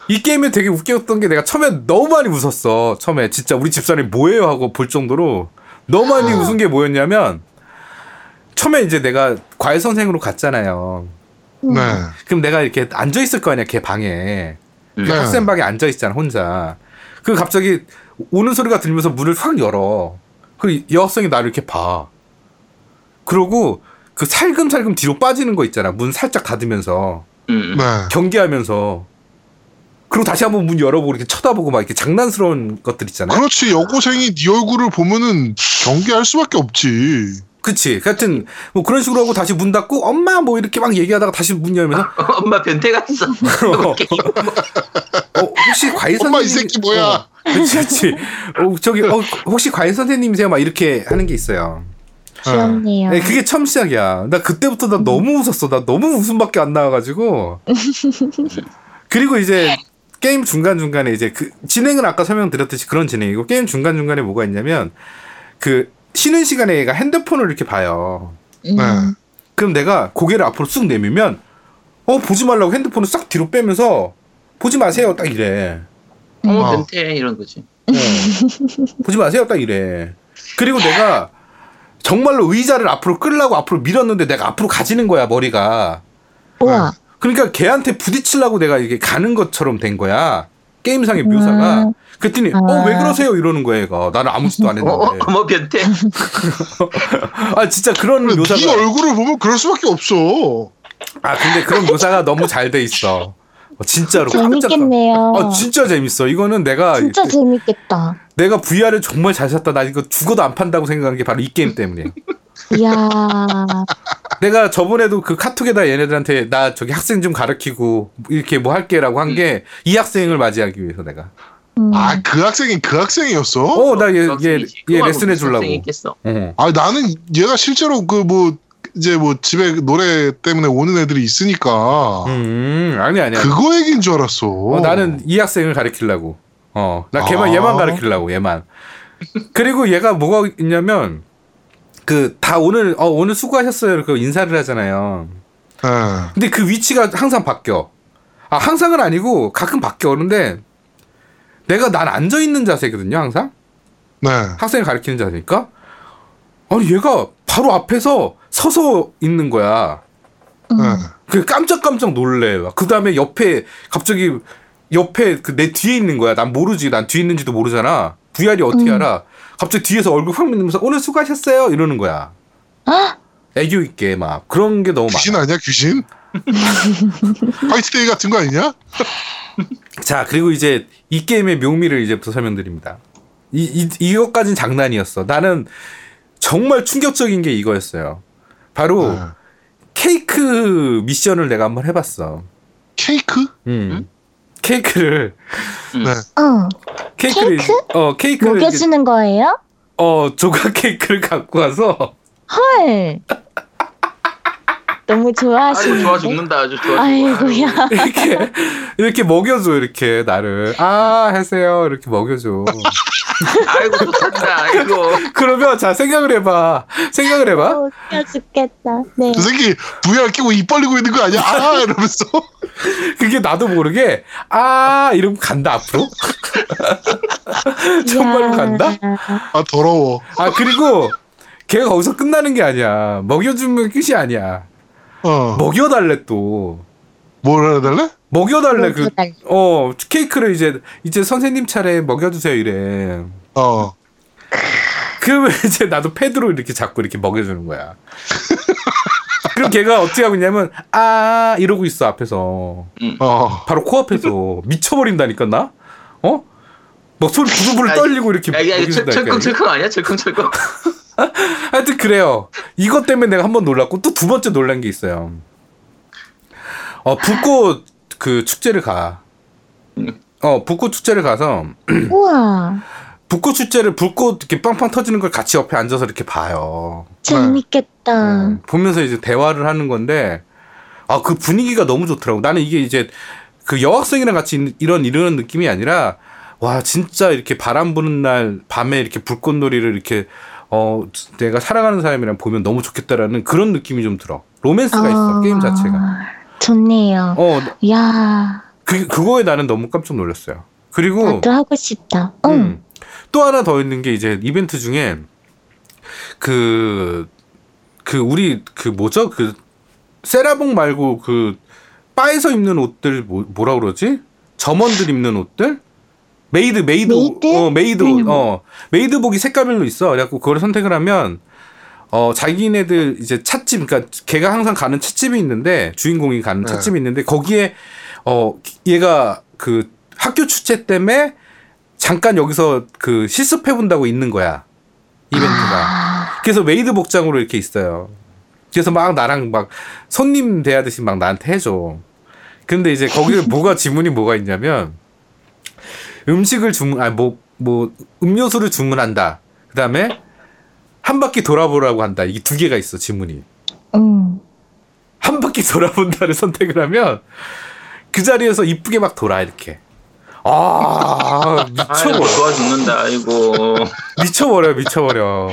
이 게임이 되게 웃겼던 게 내가 처음에 너무 많이 웃었어. 처음에 진짜 우리 집사람이 뭐예요? 하고 볼 정도로 너무 많이 웃은 게 뭐였냐면, 처음에 이제 내가 과외 선생으로 갔잖아요. 네. 그럼 내가 이렇게 앉아 있을 거 아니야, 걔 방에. 음. 네. 학생 방에 앉아 있잖아, 혼자. 그 갑자기 오는 소리가 들리면서 문을 확 열어. 그 여학생이 나를 이렇게 봐. 그러고 그 살금살금 뒤로 빠지는 거 있잖아. 문 살짝 닫으면서. 음. 네. 경계하면서. 그리고 다시 한번 문 열어보고 이렇게 쳐다보고 막 이렇게 장난스러운 것들 있잖아요. 그렇지. 여고생이 네 얼굴을 보면은 경계할 수밖에 없지. 그치. 하여튼 뭐 그런 식으로 하고 다시 문 닫고 엄마 뭐 이렇게 막 얘기하다가 다시 문 열면서 엄마 변태 같았어. 어, 혹시 과외 선생님 엄마 이 새끼 뭐야? 어, 그치 그치. 어, 저기 어, 혹시 과외 선생님이세요? 막 이렇게 하는 게 있어요. 귀엽네요. 네, 그게 처음 시작이야. 나 그때부터 나 너무 웃었어. 나 너무 웃음밖에 안 나와가지고. 그리고 이제 게임 중간 중간에 이제 그 진행은 아까 설명드렸듯이 그런 진행이고 게임 중간 중간에 뭐가 있냐면 그 쉬는 시간에 얘가 핸드폰을 이렇게 봐요. 음, 네. 그럼 내가 고개를 앞으로 쑥 내밀면 어 보지 말라고 핸드폰을 싹 뒤로 빼면서 보지 마세요 딱 이래. 어 어. 변태 이런 거지. 어. 보지 마세요 딱 이래. 그리고 내가 정말로 의자를 앞으로 끌라고 앞으로 밀었는데 내가 앞으로 가지는 거야 머리가. 우와. 그러니까 걔한테 부딪히려고 내가 이게 가는 것처럼 된 거야. 게임상의 묘사가. 음. 그랬더니 아. 어왜 그러세요 이러는 거야 얘가. 나는 아무 짓도 안 어, 어, 했는데. 뭐 변태. 아 진짜 그런 그래, 묘사가. 네 얼굴을 보면 그럴 수밖에 없어. 아 근데 그런 묘사가 너무 잘 돼 있어. 어, 진짜로 깜짝. 재밌겠네요. 아 진짜 재밌어. 이거는 내가 진짜 재밌겠다. 내가 VR을 정말 잘 샀다. 나 이거 죽어도 안 판다고 생각하는 게 바로 이 게임 때문이야. 이야. 내가 저번에도 그 카톡에다 얘네들한테 나 저기 학생 좀 가르치고 이렇게 뭐 할게라고 한 게이 학생을 맞이하기 위해서 내가. 음. 아그 학생이 그 학생이었어? 어나얘얘 학생이지. 얘 그거 레슨해 하고 주려고. 학생이 있겠어. 어. 아 나는 얘가 실제로 그뭐 이제 뭐 집에 노래 때문에 오는 애들이 있으니까 음 아니 아니야. 그거 얘기인 줄 알았어. 어, 나는 이 학생을 가르치려고. 어, 나 걔만 아. 얘만 가르치려고 얘만. 그리고 얘가 뭐가 있냐면 그 다 오늘 어 오늘 수고하셨어요. 그 인사를 하잖아요. 예. 근데 그 위치가 항상 바뀌어. 아 항상은 아니고 가끔 바뀌어. 그런데 내가 난 앉아 있는 자세거든요. 항상 네. 학생을 가리키는 자세니까. 아니 얘가 바로 앞에서 서서 있는 거야. 예. 그 깜짝깜짝 놀래. 그 다음에 옆에 갑자기 옆에 그 내 뒤에 있는 거야. 난 모르지. 난 뒤에 있는지도 모르잖아. VR이 어떻게 알아? 갑자기 뒤에서 얼굴 확 밀면서 오늘 수고하셨어요 이러는 거야. 아, 애교 있게 막 그런 게 너무 귀신 많아. 아니야 귀신? 화이트데이 같은 거 아니냐? 자 그리고 이제 이 게임의 묘미를 이제부터 설명드립니다. 이, 이 이것까진 장난이었어. 나는 정말 충격적인 게 이거였어요. 바로 네. 케이크 미션을 내가 한번 해봤어. 케이크? 음. 케이크를 네. 응. 케이크를 케이크? 어 케이크를 먹여주는 거예요? 어 조각 케이크를 갖고 와서 헐. 너무 아주 좋아하시는데. 좋아 죽는다. 아주 좋아. 아이고야. 이렇게 이렇게 먹여줘 이렇게 나를 아 하세요 이렇게 먹여줘. 아이고 좋다. 아이고. 그러면 자 생각을 해봐 생각을 해봐 어, 웃겨 죽겠다. 네. 저 새끼 VR 끼고 입 벌리고 있는 거 아니야? 아 이러면서 그게 나도 모르게 아 이러고 간다 앞으로 정말로. 간다 아 더러워. 아 그리고 걔가 거기서 끝나는 게 아니야 먹여주면 끝이 아니야 어. 먹여달래 또 뭘 해달래? 먹여달래 그. 어 케이크를 이제 이제 선생님 차례 먹여주세요 이래 어. 그러면 이제 나도 패드로 이렇게 자꾸 이렇게 먹여주는 거야. 그럼 걔가 어떻게 하고 있냐면 아 이러고 있어 앞에서 어. 바로 코앞에서 미쳐버린다니까 나 어? 막 소리 부들부들 야, 떨리고 이렇게 야, 야, 이거 철- 먹여준다니까. 철컹 철컹 아니야? 철컹 철컹. 하여튼 그래요. 이것 때문에 내가 한 번 놀랐고 또 두 번째 놀란 게 있어요. 어 불꽃 그 축제를 가. 어 불꽃 축제를 가서 우와. 불꽃 축제를 불꽃 이렇게 빵빵 터지는 걸 같이 옆에 앉아서 이렇게 봐요. 재밌겠다. 음, 보면서 이제 대화를 하는 건데 아 그 분위기가 너무 좋더라고. 나는 이게 이제 그 여학생이랑 같이 이- 이런 이런 느낌이 아니라 와 진짜 이렇게 바람 부는 날 밤에 이렇게 불꽃놀이를 이렇게 어 내가 사랑하는 사람이랑 보면 너무 좋겠다라는 그런 느낌이 좀 들어. 로맨스가 있어 어, 게임 자체가. 좋네요. 어 야, 그, 그거에 나는 너무 깜짝 놀랐어요. 그리고 나도 하고 싶다. 응. 음. 또 하나 더 있는 게 이제 이벤트 중에 그, 그 우리 그 뭐죠? 그 세라복 말고 그 바에서 입는 옷들 뭐, 뭐라 그러지? 점원들 입는 옷들? 메이드 메이드 옷, 메이드? 어 메이드 음. 옷, 어 메이드복이 색깔별로 있어. 그래갖고 그걸 선택을 하면 어 자기네들 이제 찻집 그러니까 걔가 항상 가는 찻집이 있는데 주인공이 가는 네. 찻집이 있는데 거기에 어 얘가 그 학교 축제 때문에 잠깐 여기서 그 실습해 본다고 있는 거야 이벤트가. 아, 그래서 메이드 복장으로 이렇게 있어요. 그래서 막 나랑 막 손님 대하듯이 막 나한테 해줘. 근데 이제 거기에 뭐가 지문이 뭐가 있냐면 음식을 주문 아뭐뭐 뭐 음료수를 주문한다. 그다음에 한 바퀴 돌아보라고 한다. 이게 두 개가 있어 지문이. 응. 한 바퀴 돌아본다를 선택을 하면 그 자리에서 이쁘게 막 돌아 이렇게. 아 미쳐버려 좋아 죽는다. 아이고. 미쳐버려 미쳐버려.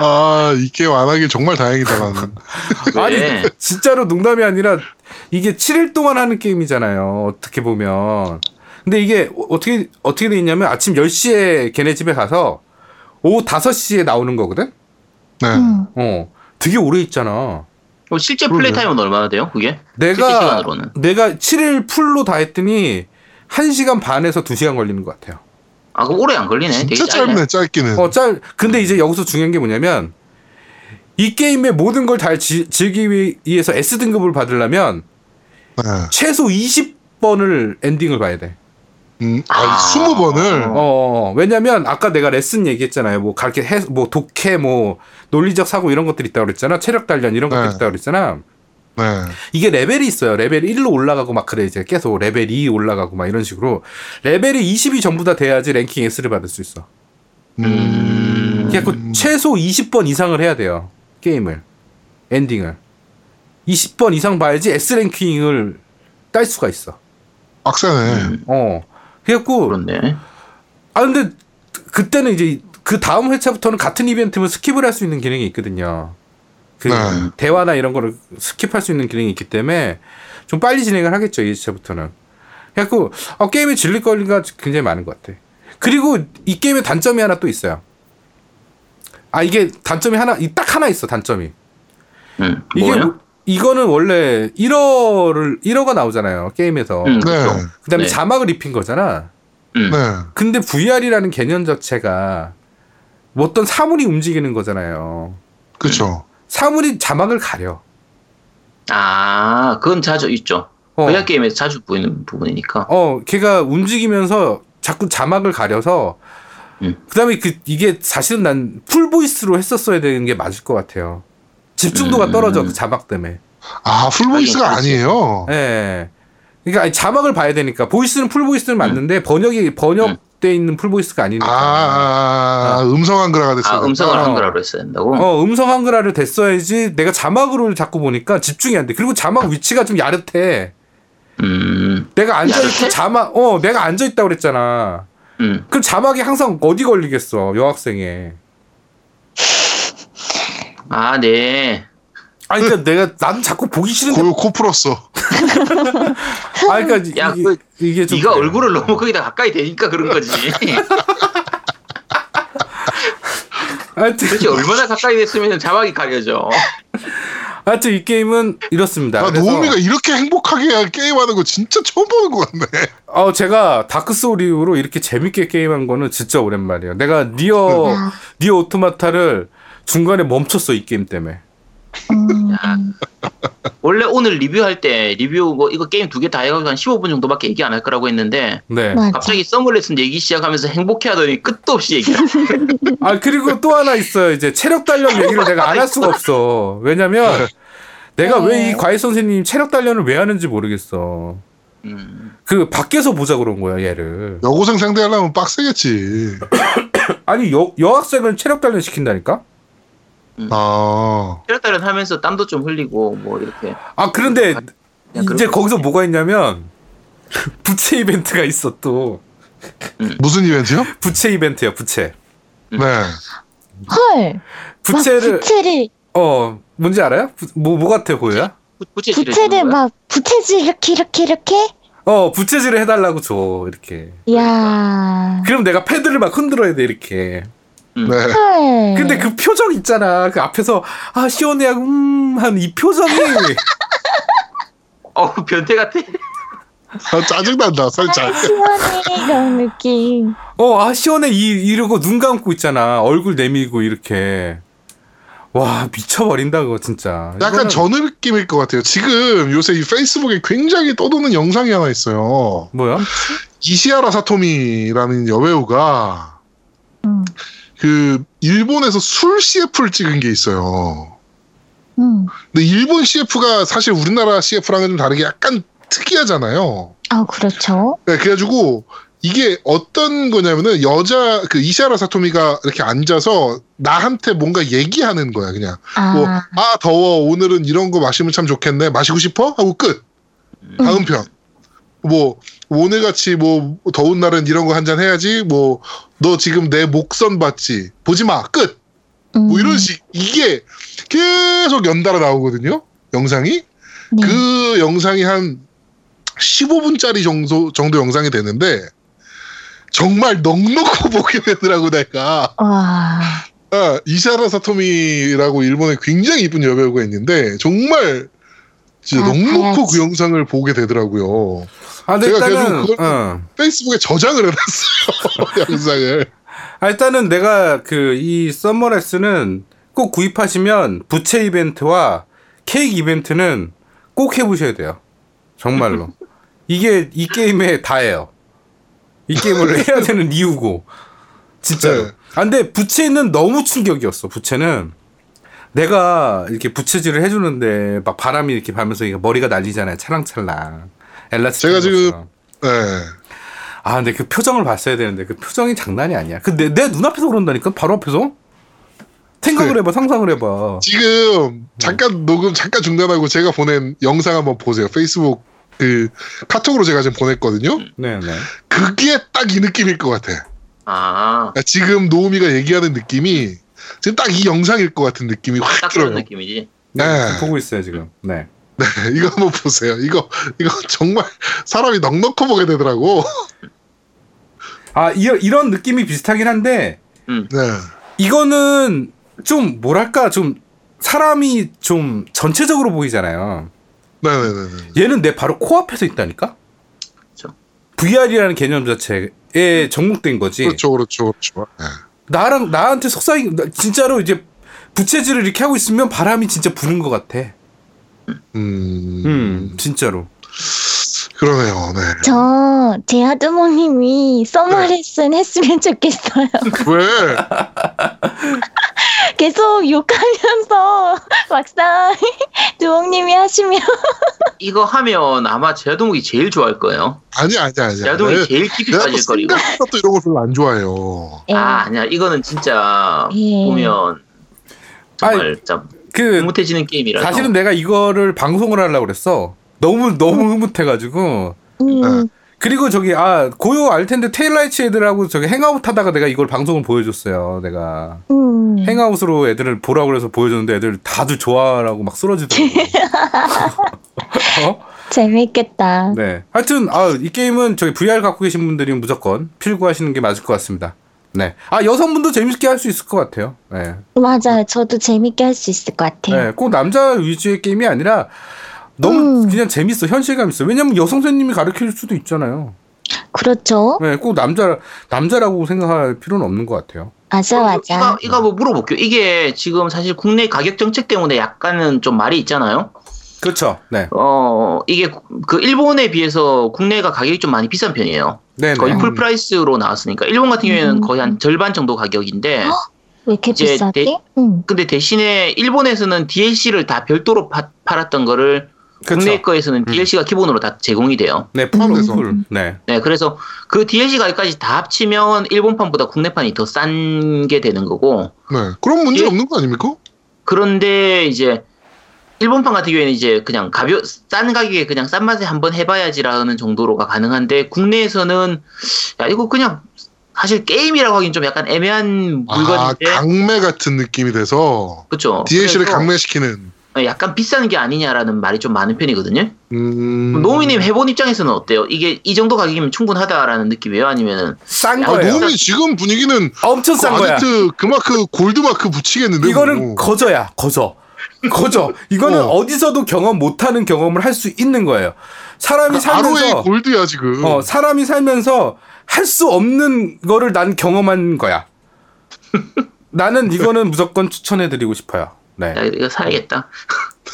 아 이 게임 안 하길 정말 다행이다 나는. 왜? 아니 진짜로 농담이 아니라 이게 7일 동안 하는 게임이잖아요. 어떻게 보면. 근데 이게 어- 어떻게 어떻게 돼 있냐면 아침 10시에 걔네 집에 가서 오후 5시에 나오는 거거든. 네. 응. 어. 되게 오래 있잖아. 어, 실제. play time은 얼마나 돼요? 그게? 내가. 내가 7일 풀로 다 했더니 1시간 반에서 2시간 걸리는 것 같아요. 아 그럼 오래 안 걸리네. 되게 진짜 짧네. 짧네 짧기는. 어, 짤. 근데 이제 여기서 중요한 게 뭐냐면 이 게임의 모든 걸 다 즐기기 위해서 S 등급을 받으려면 네. 최소 20번을 엔딩을 봐야 돼. 음, 아, 아. 스무 번을. 어, 어, 왜냐면 아까 내가 레슨 얘기했잖아요. 뭐 가르쳐 해, 뭐 독해, 뭐 논리적 사고 이런 것들이 있다고 그랬잖아. 체력 단련 이런 것들이 네. 있다고 그랬잖아. 네. 이게 레벨이 있어요. 레벨 1로 올라가고 막 그래 이제 계속 레벨 2 올라가고 막 이런 식으로 레벨이 20이 전부 다 돼야지 랭킹 S를 받을 수 있어. 음. 그래갖고 최소 20번 이상을 해야 돼요. 게임을 엔딩을 20번 이상 봐야지 S 랭킹을 딸 수가 있어. 빡세네. 음, 어. 그래갖고 그렇네. 아 근데 그때는 이제 그 다음 회차부터는 같은 이벤트면 skip을 할 수 있는 기능이 있거든요. 그 네. 대화나 이런 거를 skip할 수 있는 기능이 있기 때문에 좀 빨리 진행을 하겠죠, 이 회차부터는. 그래갖고 어, 게임에 즐길 거리가 굉장히 많은 것 같아. 그리고 이 게임의 단점이 하나 또 있어요. 아 이게 단점이 하나 이딱 하나 있어 단점이. 음, 이게 뭐요? 뭐- 이거는 원래 일어를 일어가 나오잖아요 게임에서. 음, 네. 그렇죠. 그다음에 네. 자막을 입힌 거잖아. 음. 네. 근데 VR이라는 개념 자체가 뭐 어떤 사물이 움직이는 거잖아요. 그쵸. 사물이 자막을 가려. 아, 그건 자주 있죠. 어, VR 게임에서 자주 보이는 부분이니까. 어, 걔가 움직이면서 자꾸 자막을 가려서 음. 그다음에 그 이게 사실은 난 full voice로 했었어야 되는 게 맞을 것 같아요. 집중도가 음. 떨어져 그 자막 때문에. 아, full voice가. 아니에요. 예. 그러니까 아니, 자막을 봐야 되니까 voice는 full voice는 맞는데 번역이 번역돼 있는 full voice가 아, 아니니까. 아, 아, 음성 한글화가 됐어요. 아, 음성을 어. 한글화로 했어야 된다고? 어, 음성 한글화를 됐어야지 내가 자막으로 자꾸 보니까 집중이 안 돼. 그리고 자막 위치가 좀 야릇해. 음, 내가 앉아 있고 야릇해? 자막, 어, 내가 앉아 있다고 그랬잖아. 음. 그럼 자막이 항상 어디 걸리겠어, 여학생에. 아, 네. 아니, 그러니까 내가, 난 자꾸 보기 싫은데. 코, 코 풀었어. 아, 그러니까 야, 이게, 그, 이게 좀. 네가 그래. 얼굴을 너무 거기다 가까이 대니까 그런 거지. 하여튼, 도대체 얼마나 가까이 댔으면 자막이 가려져. 하여튼 이 게임은 이렇습니다. 나 그래서, 노우미가 이렇게 행복하게 게임하는 거 진짜 처음 보는 것 같네. 어, 제가 다크 소울 이후로 이렇게 재밌게 게임한 거는 진짜 오랜만이에요. 내가 니어, 야. 니어 오토마타를 중간에 멈췄어, 이 게임 때문에. 음. 야. 원래 오늘 리뷰할 때 리뷰 뭐 이거 게임 두 개 다 해가지고 한 15분 정도밖에 얘기 안 할 거라고 했는데 네. 갑자기 서머레슨 얘기 시작하면서 행복해하더니 끝도 없이 얘기를 아 그리고 또 하나 있어요. 이제 체력 단련 얘기를 내가 안 할 수가 없어. 왜냐면 내가 왜 이 과외 선생님 체력 단련을 왜 하는지 모르겠어. 음. 그 밖에서 보자 그런 거야 얘를. 여고생 상대하려면 빡세겠지. 아니 여 여학생을 체력 단련 시킨다니까? 아, 체력 단련 하면서 땀도 좀 흘리고 뭐 이렇게 아 그런데 그냥 이제 거기서 뭐가 있냐면 부채 이벤트가 있어 또 무슨 이벤트요? 부채 이벤트야 부채. 네. 헐. 부채를 막 부채를 어 뭔지 알아요? 뭐뭐 뭐 같아 보여요? 부- 부채질을 부채를? 막 부채질 이렇게 이렇게 이렇게. 어 부채질을 해달라고 줘 이렇게. 야. 그럼 내가 패드를 막 흔들어야 돼 이렇게. 네. 헐. 근데 그 표정 있잖아. 그 앞에서 아 시원해 하고 음한 이 표정이 어우 변태 같아 아, 짜증난다, 살짝. 시원해 이런 느낌. 어아 시원해 이 이러고 눈 감고 있잖아. 얼굴 내밀고 이렇게 와 미쳐버린다 그거 진짜. 약간 이거는- 저 느낌일 것 같아요. 지금 요새 이 페이스북에 굉장히 떠도는 영상이 하나 있어요. 뭐야? 이시아라 사토미라는 여배우가 음. 그 일본에서 술 CF를 찍은 게 있어요. 음. 근데 일본 CF가 사실 우리나라 CF랑은 좀 다르게 약간 특이하잖아요. 아 그렇죠. 네, 그래가지고 이게 어떤 거냐면은 여자 그 이시아라 사토미가 이렇게 앉아서 나한테 뭔가 얘기하는 거야 그냥 아. 뭐아 더워 오늘은 이런 거 마시면 참 좋겠네 마시고 싶어 하고 끝 다음 편 뭐 오늘 같이 뭐 더운 날은 이런 거 한 잔 해야지 뭐 너 지금 내 목선 봤지 보지 마끝 뭐 음. 이런 식 이게 계속 연달아 나오거든요 영상이 네. 그 영상이 한 15분짜리 정도, 정도 영상이 되는데, 정말 넉넉히 보게 되더라고, 내가. 와. 아, 이샤라 사토미라고 일본에 굉장히 이쁜 여배우가 있는데, 정말 진짜 아, 넉넉히 봐야지. 그 영상을 보게 되더라고요. 아 근데 제가 일단은 계속 그걸- 어. 페이스북에 저장을 해놨어요, 영상을. 아, 일단은 내가 그 이 썸머레스는 꼭 구입하시면 부채 이벤트와 케이크 이벤트는 꼭 해보셔야 돼요. 정말로. 이게 이 게임에 다예요. 이 게임을 해야 되는 이유고. 진짜로. 네. 아, 근데 부채는 너무 충격이었어. 부채는 내가 이렇게 부채질을 해주는데 막 바람이 이렇게 가면서 머리가 날리잖아요. 찰랑찰랑. 엘라스틱. 제가 지금- 네. 아, 근데 그 표정을 봤어야 되는데 그 표정이 장난이 아니야. 그내내 눈앞에서 그런다니까 바로 앞에서. 생각을 네. 해봐, 상상을 해봐. 지금 잠깐 녹음 잠깐 중단하고 제가 보낸 영상 한번 보세요. 페이스북 그 카톡으로 제가 지금 보냈거든요. 네, 네. 그게 딱 이 느낌일 것 같아. 아, 그러니까 지금 노우미가 얘기하는 느낌이 지금 딱 이 영상일 것 같은 느낌이 확딱 그런 들어요. 느낌이지. 네, 네. 보고 있어요 지금. 네. 네, 이거 한번 보세요. 이거 이거 정말 사람이 넉넉히 보게 되더라고. 아 이, 이런 느낌이 비슷하긴 한데 음. 네. 이거는 좀 뭐랄까 좀 사람이 좀 전체적으로 보이잖아요. 네네네. 얘는 내 바로 코앞에서 있다니까. 그렇죠. VR이라는 개념 자체에 접목된 거지. 그렇죠, 그렇죠, 그렇죠. 네. 나랑 나한테 속삭이 나- 진짜로 이제 부채질을 이렇게 하고 있으면 바람이 진짜 부는 것 같아. 음, 음, 진짜로. 그러네요. 네. 저, 제 아주머님이 서머 레슨 했으면 좋겠어요. 왜? 계속 욕하면서 막상 두목님이 하시면 이거 하면 아마 제아도목이 제일 좋아할 거예요. 아니 아니 아니. 제아도목이 제일 깊이 빠질 거리고. 또 이런 걸 별로 안 좋아해요. 예. 아, 아니야. 이거는 진짜 예. 보면 정말 참그 흐뭇해지는 게임이라서. 사실은 내가 이거를 방송을 하려고 그랬어. 너무 너무 흐뭇해가지고. 음, 그리고 저기 아 고요 알 텐데 테일라이츠 애들하고 저기 행아웃 하다가 내가 이걸 방송을 보여줬어요. 내가 음. 행아웃으로 애들을 보라고 그래서 보여줬는데 애들 다들 좋아라고 막 쓰러지더라고. 어? 재밌겠다. 네. 하여튼 아 이 게임은 저기 VR 갖고 계신 분들이 무조건 필구하시는 게 맞을 것 같습니다. 네. 아 여성분도 재밌게 할 수 있을 것 같아요. 네. 맞아요. 저도 재밌게 할 수 있을 것 같아요. 네. 꼭 남자 위주의 게임이 아니라 너무 음. 그냥 재밌어. 현실감 있어. 왜냐면 여성 선생님이 가르칠 수도 있잖아요. 그렇죠. 네. 꼭 남자 남자라고 생각할 필요는 없는 것 같아요. 맞아, 어, 맞아. 이거, 이거 뭐 물어볼게요. 이게 지금 사실 국내 가격 정책 때문에 약간은 좀 말이 있잖아요. 그렇죠. 네. 어, 이게 그 일본에 비해서 국내가 가격이 좀 많이 비싼 편이에요. 네. 거의 네. full price로 나왔으니까 일본 같은 경우에는 음. 거의 한 절반 정도 가격인데 왜 이렇게 비싸지? 대- 응. 근데 대신에 일본에서는 DLC를 다 별도로 파- 팔았던 거를 국내 그렇죠. 거에서는 DLC가 기본으로 다 제공이 돼요. 네. full 포함해서. full. 네. 네, 그래서 그 DLC 가격까지 다 합치면 일본판보다 국내판이 더 싼 게 되는 거고 네. 그런 문제 예? 없는 거 아닙니까? 그런데 이제 일본판 같은 경우에는 이제 그냥 가벼 싼 가격에 그냥 싼 맛에 한번 해봐야지라는 정도로가 가능한데 국내에서는 야 이거 그냥 사실 게임이라고 하긴 좀 약간 애매한 아, 물건인데 강매 같은 느낌이 돼서 그렇죠. DLC를 강매시키는. 약간 비싼 게 아니냐라는 말이 좀 많은 편이거든요. 음. 노미님 해본 입장에서는 어때요? 이게 이 정도 가격이면 충분하다라는 느낌이에요? 아니면은 싼 아, 거예요. 노미 지금 분위기는 엄청 싼그 거야. 아지트 그 마크 골드 마크 붙이겠는데. 이거는 뭐. 거저야. 거저. 거저. 이거는 어. 어. 디서도 경험 못하는 경험을 할 수 있는 거예요. 사람이 살면서 골드야 지금. 어, 사람이 살면서 할 수 없는 거를 난 경험한 거야. 나는 이거는 무조건 추천해드리고 싶어요. 네. 야, 이거 사야겠다.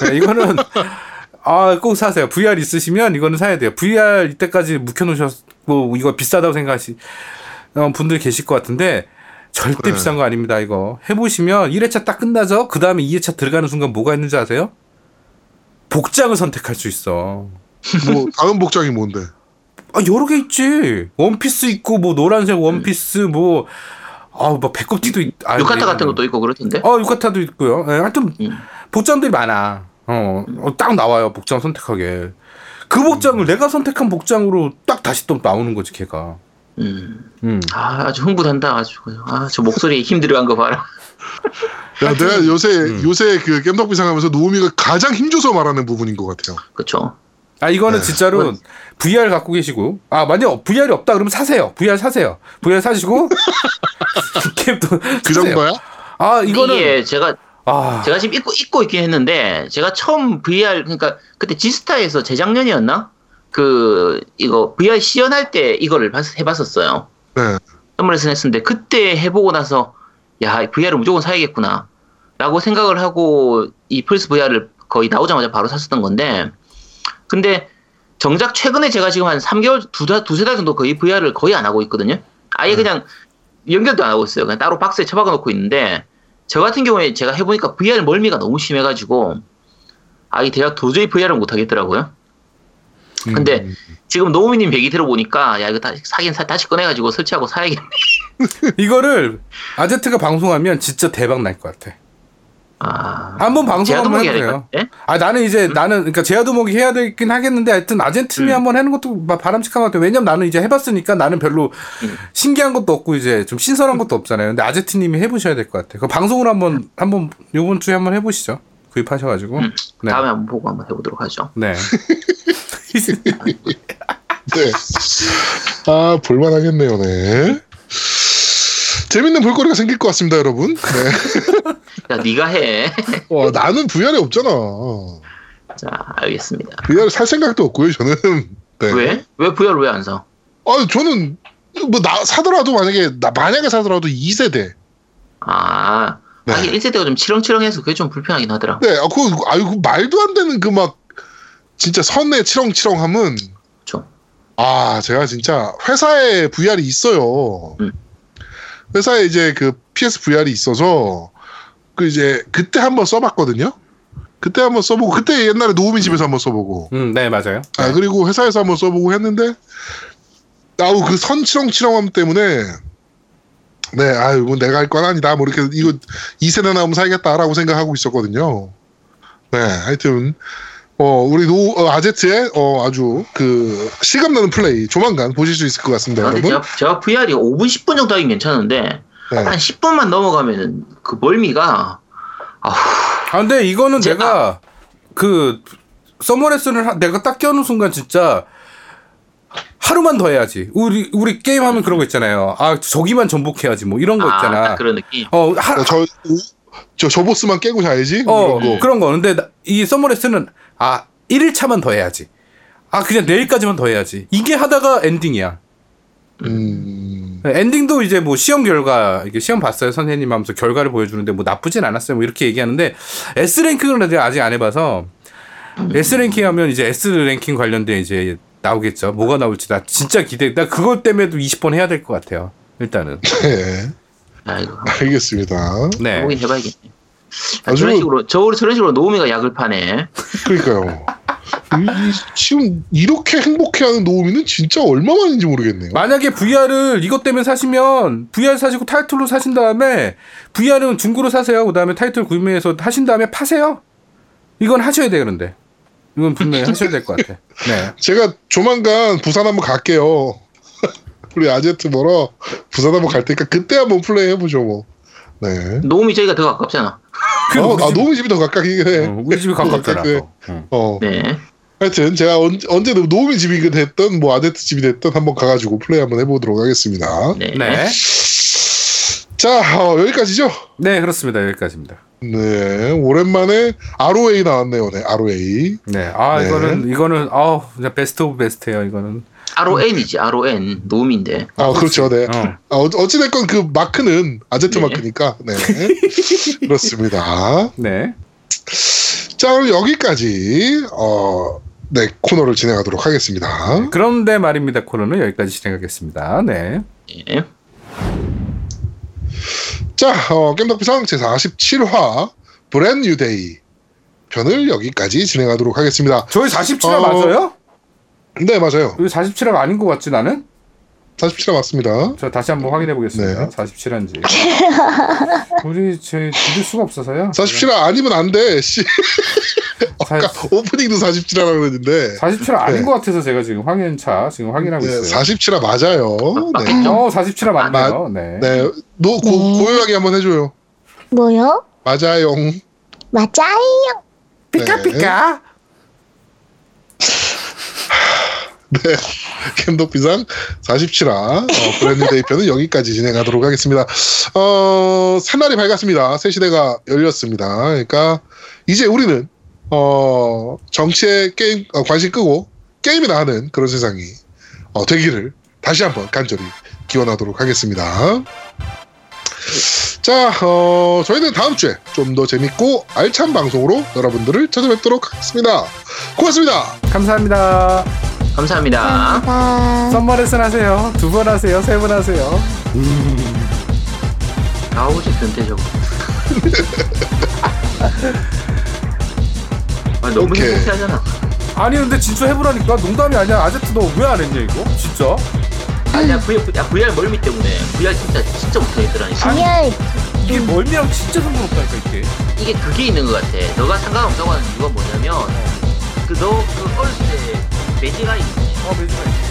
네, 이거는 아 꼭 사세요. VR 있으시면 이거는 사야 돼요. VR 이때까지 묵혀놓으셨고 이거 비싸다고 생각하시 어, 분들 계실 것 같은데 절대 네. 비싼 거 아닙니다. 이거 해보시면 1회차 딱 끝나죠. 그 다음에 2회차 들어가는 순간 뭐가 있는지 아세요? 복장을 선택할 수 있어. 뭐 다음 복장이 뭔데? 아 여러 개 있지. 원피스 있고 뭐 노란색 원피스 뭐 아우 뭐 배꼽티도 있. 아, 유카타 네. 같은 것도 있고 그렇던데. 어 유카타도 있고요. 네, 하여튼 음. 복장들이 많아. 어, 어, 딱 나와요 복장 선택하게. 그 복장을 내가 선택한 복장으로 딱 다시 또 나오는 거지 걔가. 음. 음. 아, 아주 흥분한다. 아주. 아, 저 목소리에 힘 들어간 거 봐라. 야, 내가 요새 음. 요새 그 겜덕비 상 하면서 노우미가 가장 힘줘서 말하는 부분인 것 같아요. 그쵸. 아 이거는 네. 진짜로 VR 갖고 계시고 아 만약 VR이 없다 그러면 사세요. VR 사세요. VR 사시고 게임도 그 정도야? 아 이거는 이게 제가 아 제가 지금 입고 입고 있긴 했는데 제가 처음 VR 그러니까 그때 지스타에서 재작년이었나 그 이거 VR 시연할 때 이거를 봤- 해봤었어요. 네. 선물에서 했었는데 그때 해보고 나서 야 VR을 무조건 사야겠구나 라고 생각을 하고 이 플스 VR을 거의 나오자마자 바로 샀었던 건데 근데 정작 최근에 제가 지금 한 3개월 두 달, 두세 달 정도 거의 VR을 거의 안 하고 있거든요. 아예 네. 그냥 연결도 안 하고 있어요. 그냥 따로 박스에 처박아 놓고 있는데 저 같은 경우에 제가 해보니까 VR 멀미가 너무 심해가지고 아, 이 대학 도저히 VR을 못 하겠더라고요. 근데 음. 지금 노우미님 얘기 들어보니까 야 이거 다, 사긴 사, 다시 꺼내가지고 설치하고 사야겠네. 이거를 아제트가 방송하면 진짜 대박 날 것 같아. 아, 한번 방송 한번 해보세요. 아 나는 이제 나는 그러니까 제아도목이 해야 되긴 하겠는데 하여튼 아젠트님이 음. 한번 하는 것도 막 바람직한 것 같아요. 왜냐면 나는 이제 해봤으니까 나는 별로 음. 신기한 것도 없고 이제 좀 신선한 것도 없잖아요. 근데 아제트님이 해보셔야 될 것 같아요. 그 방송으로 한번 한번 요번 주에 한번 해보시죠. 구입하셔가지고. 음, 네. 다음에 한번 보고 한번 해보도록 하죠. 네. 네. 아, 볼만하겠네요, 네. 재밌는 볼거리가 생길 것 같습니다, 여러분. 네. 야, 네가 해. 와, 나는 VR이 없잖아. 자, 알겠습니다. VR 살 생각도 없고요, 저는. 네. 왜? 왜 VR 왜 안 사? 아, 저는 뭐 나 사더라도 만약에 나 만약에 사더라도 2세대. 아, 네. 하긴 1세대가 좀 치렁치렁해서 그게 좀 불편하긴 하더라. 네, 아, 그 아이고 말도 안 되는 그 막 진짜 선내 치렁치렁함은 좀. 아, 제가 진짜 회사에 VR이 있어요. 음. 회사에 이제 그 PS VR이 있어서 그 이제 그때 한번 써봤거든요. 그때 한번 써보고 그때 옛날에 노우미 집에서 한번 써보고 음, 네 맞아요. 아 그리고 회사에서 한번 써보고 했는데 아우 그 선치렁치렁함 때문에 네 아유 뭐 내가 할 건 아니다 뭐 이렇게 이거 2세대 나오면 사야겠다라고 생각하고 있었거든요. 네 하여튼 어 우리 노 어, 아제트의 어 아주 그 실감나는 플레이 조만간 보실 수 있을 것 같습니다 아, 근데 여러분. 제가, 제가 VR이 5분, 10분 정도 하긴 괜찮은데, 네. 한 10분만 넘어가면은 그 멀미가, 아우, 아 근데 이거는 제가- 내가 그 서머 레슨을 하- 내가 딱 켜는 순간 진짜 하루만 더 해야지. 우리 우리 게임 하면 그런 거 있잖아요. 아 저기만 정복해야지 뭐 이런 거 아, 있잖아. 딱 그런 느낌. 어, 하, 어, 저, 저, 저 보스만 깨고 자야지? 어, 이런 거. 그런 거. 근데 나- 이 서머 레슨은 아 1일차만 더 해야지. 아 그냥 내일까지만 더 해야지. 이게 하다가 엔딩이야. 음, 엔딩도 이제 뭐 시험 결과 이게 시험 봤어요 선생님 하면서 결과를 보여주는데 뭐 나쁘진 않았어요 뭐 이렇게 얘기하는데 S 랭킹은 내가 아직 안 해봐서 S 랭킹 하면 이제 S 랭킹 관련된 이제 나오겠죠 뭐가 나올지 나 진짜 기대 나 그것 때문에도 20번 해야 될 것 같아요 일단은 네. 아이고, 알겠습니다. 네 해봐야겠네. 아, 저런 식으로, 저, 저런 식으로 노우미가 약을 파네. 그러니까요. 지금 이렇게 행복해하는 노우미는 진짜 얼마만인지 모르겠네요. 만약에 VR을 이것 때문에 사시면 VR 사시고 타이틀로 사신 다음에 VR은 중고로 사세요 그 다음에 타이틀 구매해서 하신 다음에 파세요 이건 하셔야 돼요 그런데 이건 분명히 하셔야 될 것 같아 네 제가 조만간 부산 한번 갈게요. 우리 아제트 보러 부산 한번 갈 테니까 그때 한번 플레이 해보죠 뭐. 네. 노우미 저희가 더 가깝잖아. 어, 아, 노우미 집이 더 가깝긴 해. 어, 우리 집이. 응. 어. 네. 하여튼 제가 언제, 언제든 노우미 집이 됐던 뭐 아제트 집이 됐던 한번 가가지고 플레이 한번 해보도록 하겠습니다. 네. 네. 자 어, 여기까지죠. 네, 그렇습니다. 여기까지입니다. 네 오랜만에 ROA 나왔네요. 네 ROA. 네. 아, 네. 이거는, 이거는, 진짜 best of best예요 이거는. RON이지, RON. 노우미인데. 아 그렇죠. 네. 어. 아, 어- 어찌됐건 그 마크는 아제트 네. 마크니까. 네. 그렇습니다. 네. 자 그럼 여기까지 어, 네 코너를 진행하도록 하겠습니다. 그런데 말입니다. 코너는 여기까지 진행하겠습니다. 네. 네. 자 어, 겜덕비상 제 47화 brand new day 편을 여기까지 진행하도록 하겠습니다. 저희 47화 어. 맞아요? 네 맞아요. 여기 47화가 아닌 것 같지, 나는? 47화 맞습니다. 저 다시 한번 확인해 보겠습니다. 네. 47화인지. 우리, 저희 믿을 수가 없어서요. 47화 아니면 안 돼. 씨. 아까 사- 오프닝도 47화라고 그랬는데 47화 아닌 네. 것 같아서 제가 지금 확인차 지금 확인하고 네, 있어요. 47화 맞아요. 네. 어, 47화 맞네요. 네. 네. 노, 고, 네. 고요하게 한번 해줘요. 뭐요? 맞아요. 맞아요. 피카피카. 네. 겜덕비상 47화 어, brand new day 편은 여기까지 진행하도록 하겠습니다. 어, 새날이 밝았습니다. 새 시대가 열렸습니다. 그러니까 이제 우리는 어, 정치에 게임 어, 관심 끄고 게임이나 하는 그런 세상이 어, 되기를 다시 한번 간절히 기원하도록 하겠습니다. 자, 어, 저희는 다음 주에 좀 더 재밌고 알찬 방송으로 여러분들을 찾아뵙도록 하겠습니다. 고맙습니다. 감사합니다. 감사합니다. 감사합니다. 썸머레슨 하세요. 두 번 하세요. 세 번 하세요. 음. 아우지 변태적. 아, 너무 행복해하잖아. 아니 근데 진짜 해보라니까 농담이 아니야. 아제트 너 왜 안 했냐 이거? 진짜? 아니야 VR, 야, VR 멀미 때문에 VR 진짜 진짜 못하겠더라니까. VR 이게 멀미랑 진짜 상관없다니까 이게. 이게 그게 있는 것 같아. 너가 상관없다고 하는 이유가 뭐냐면 그 너그 그 어렸을 때 ベジがいいあベジがいい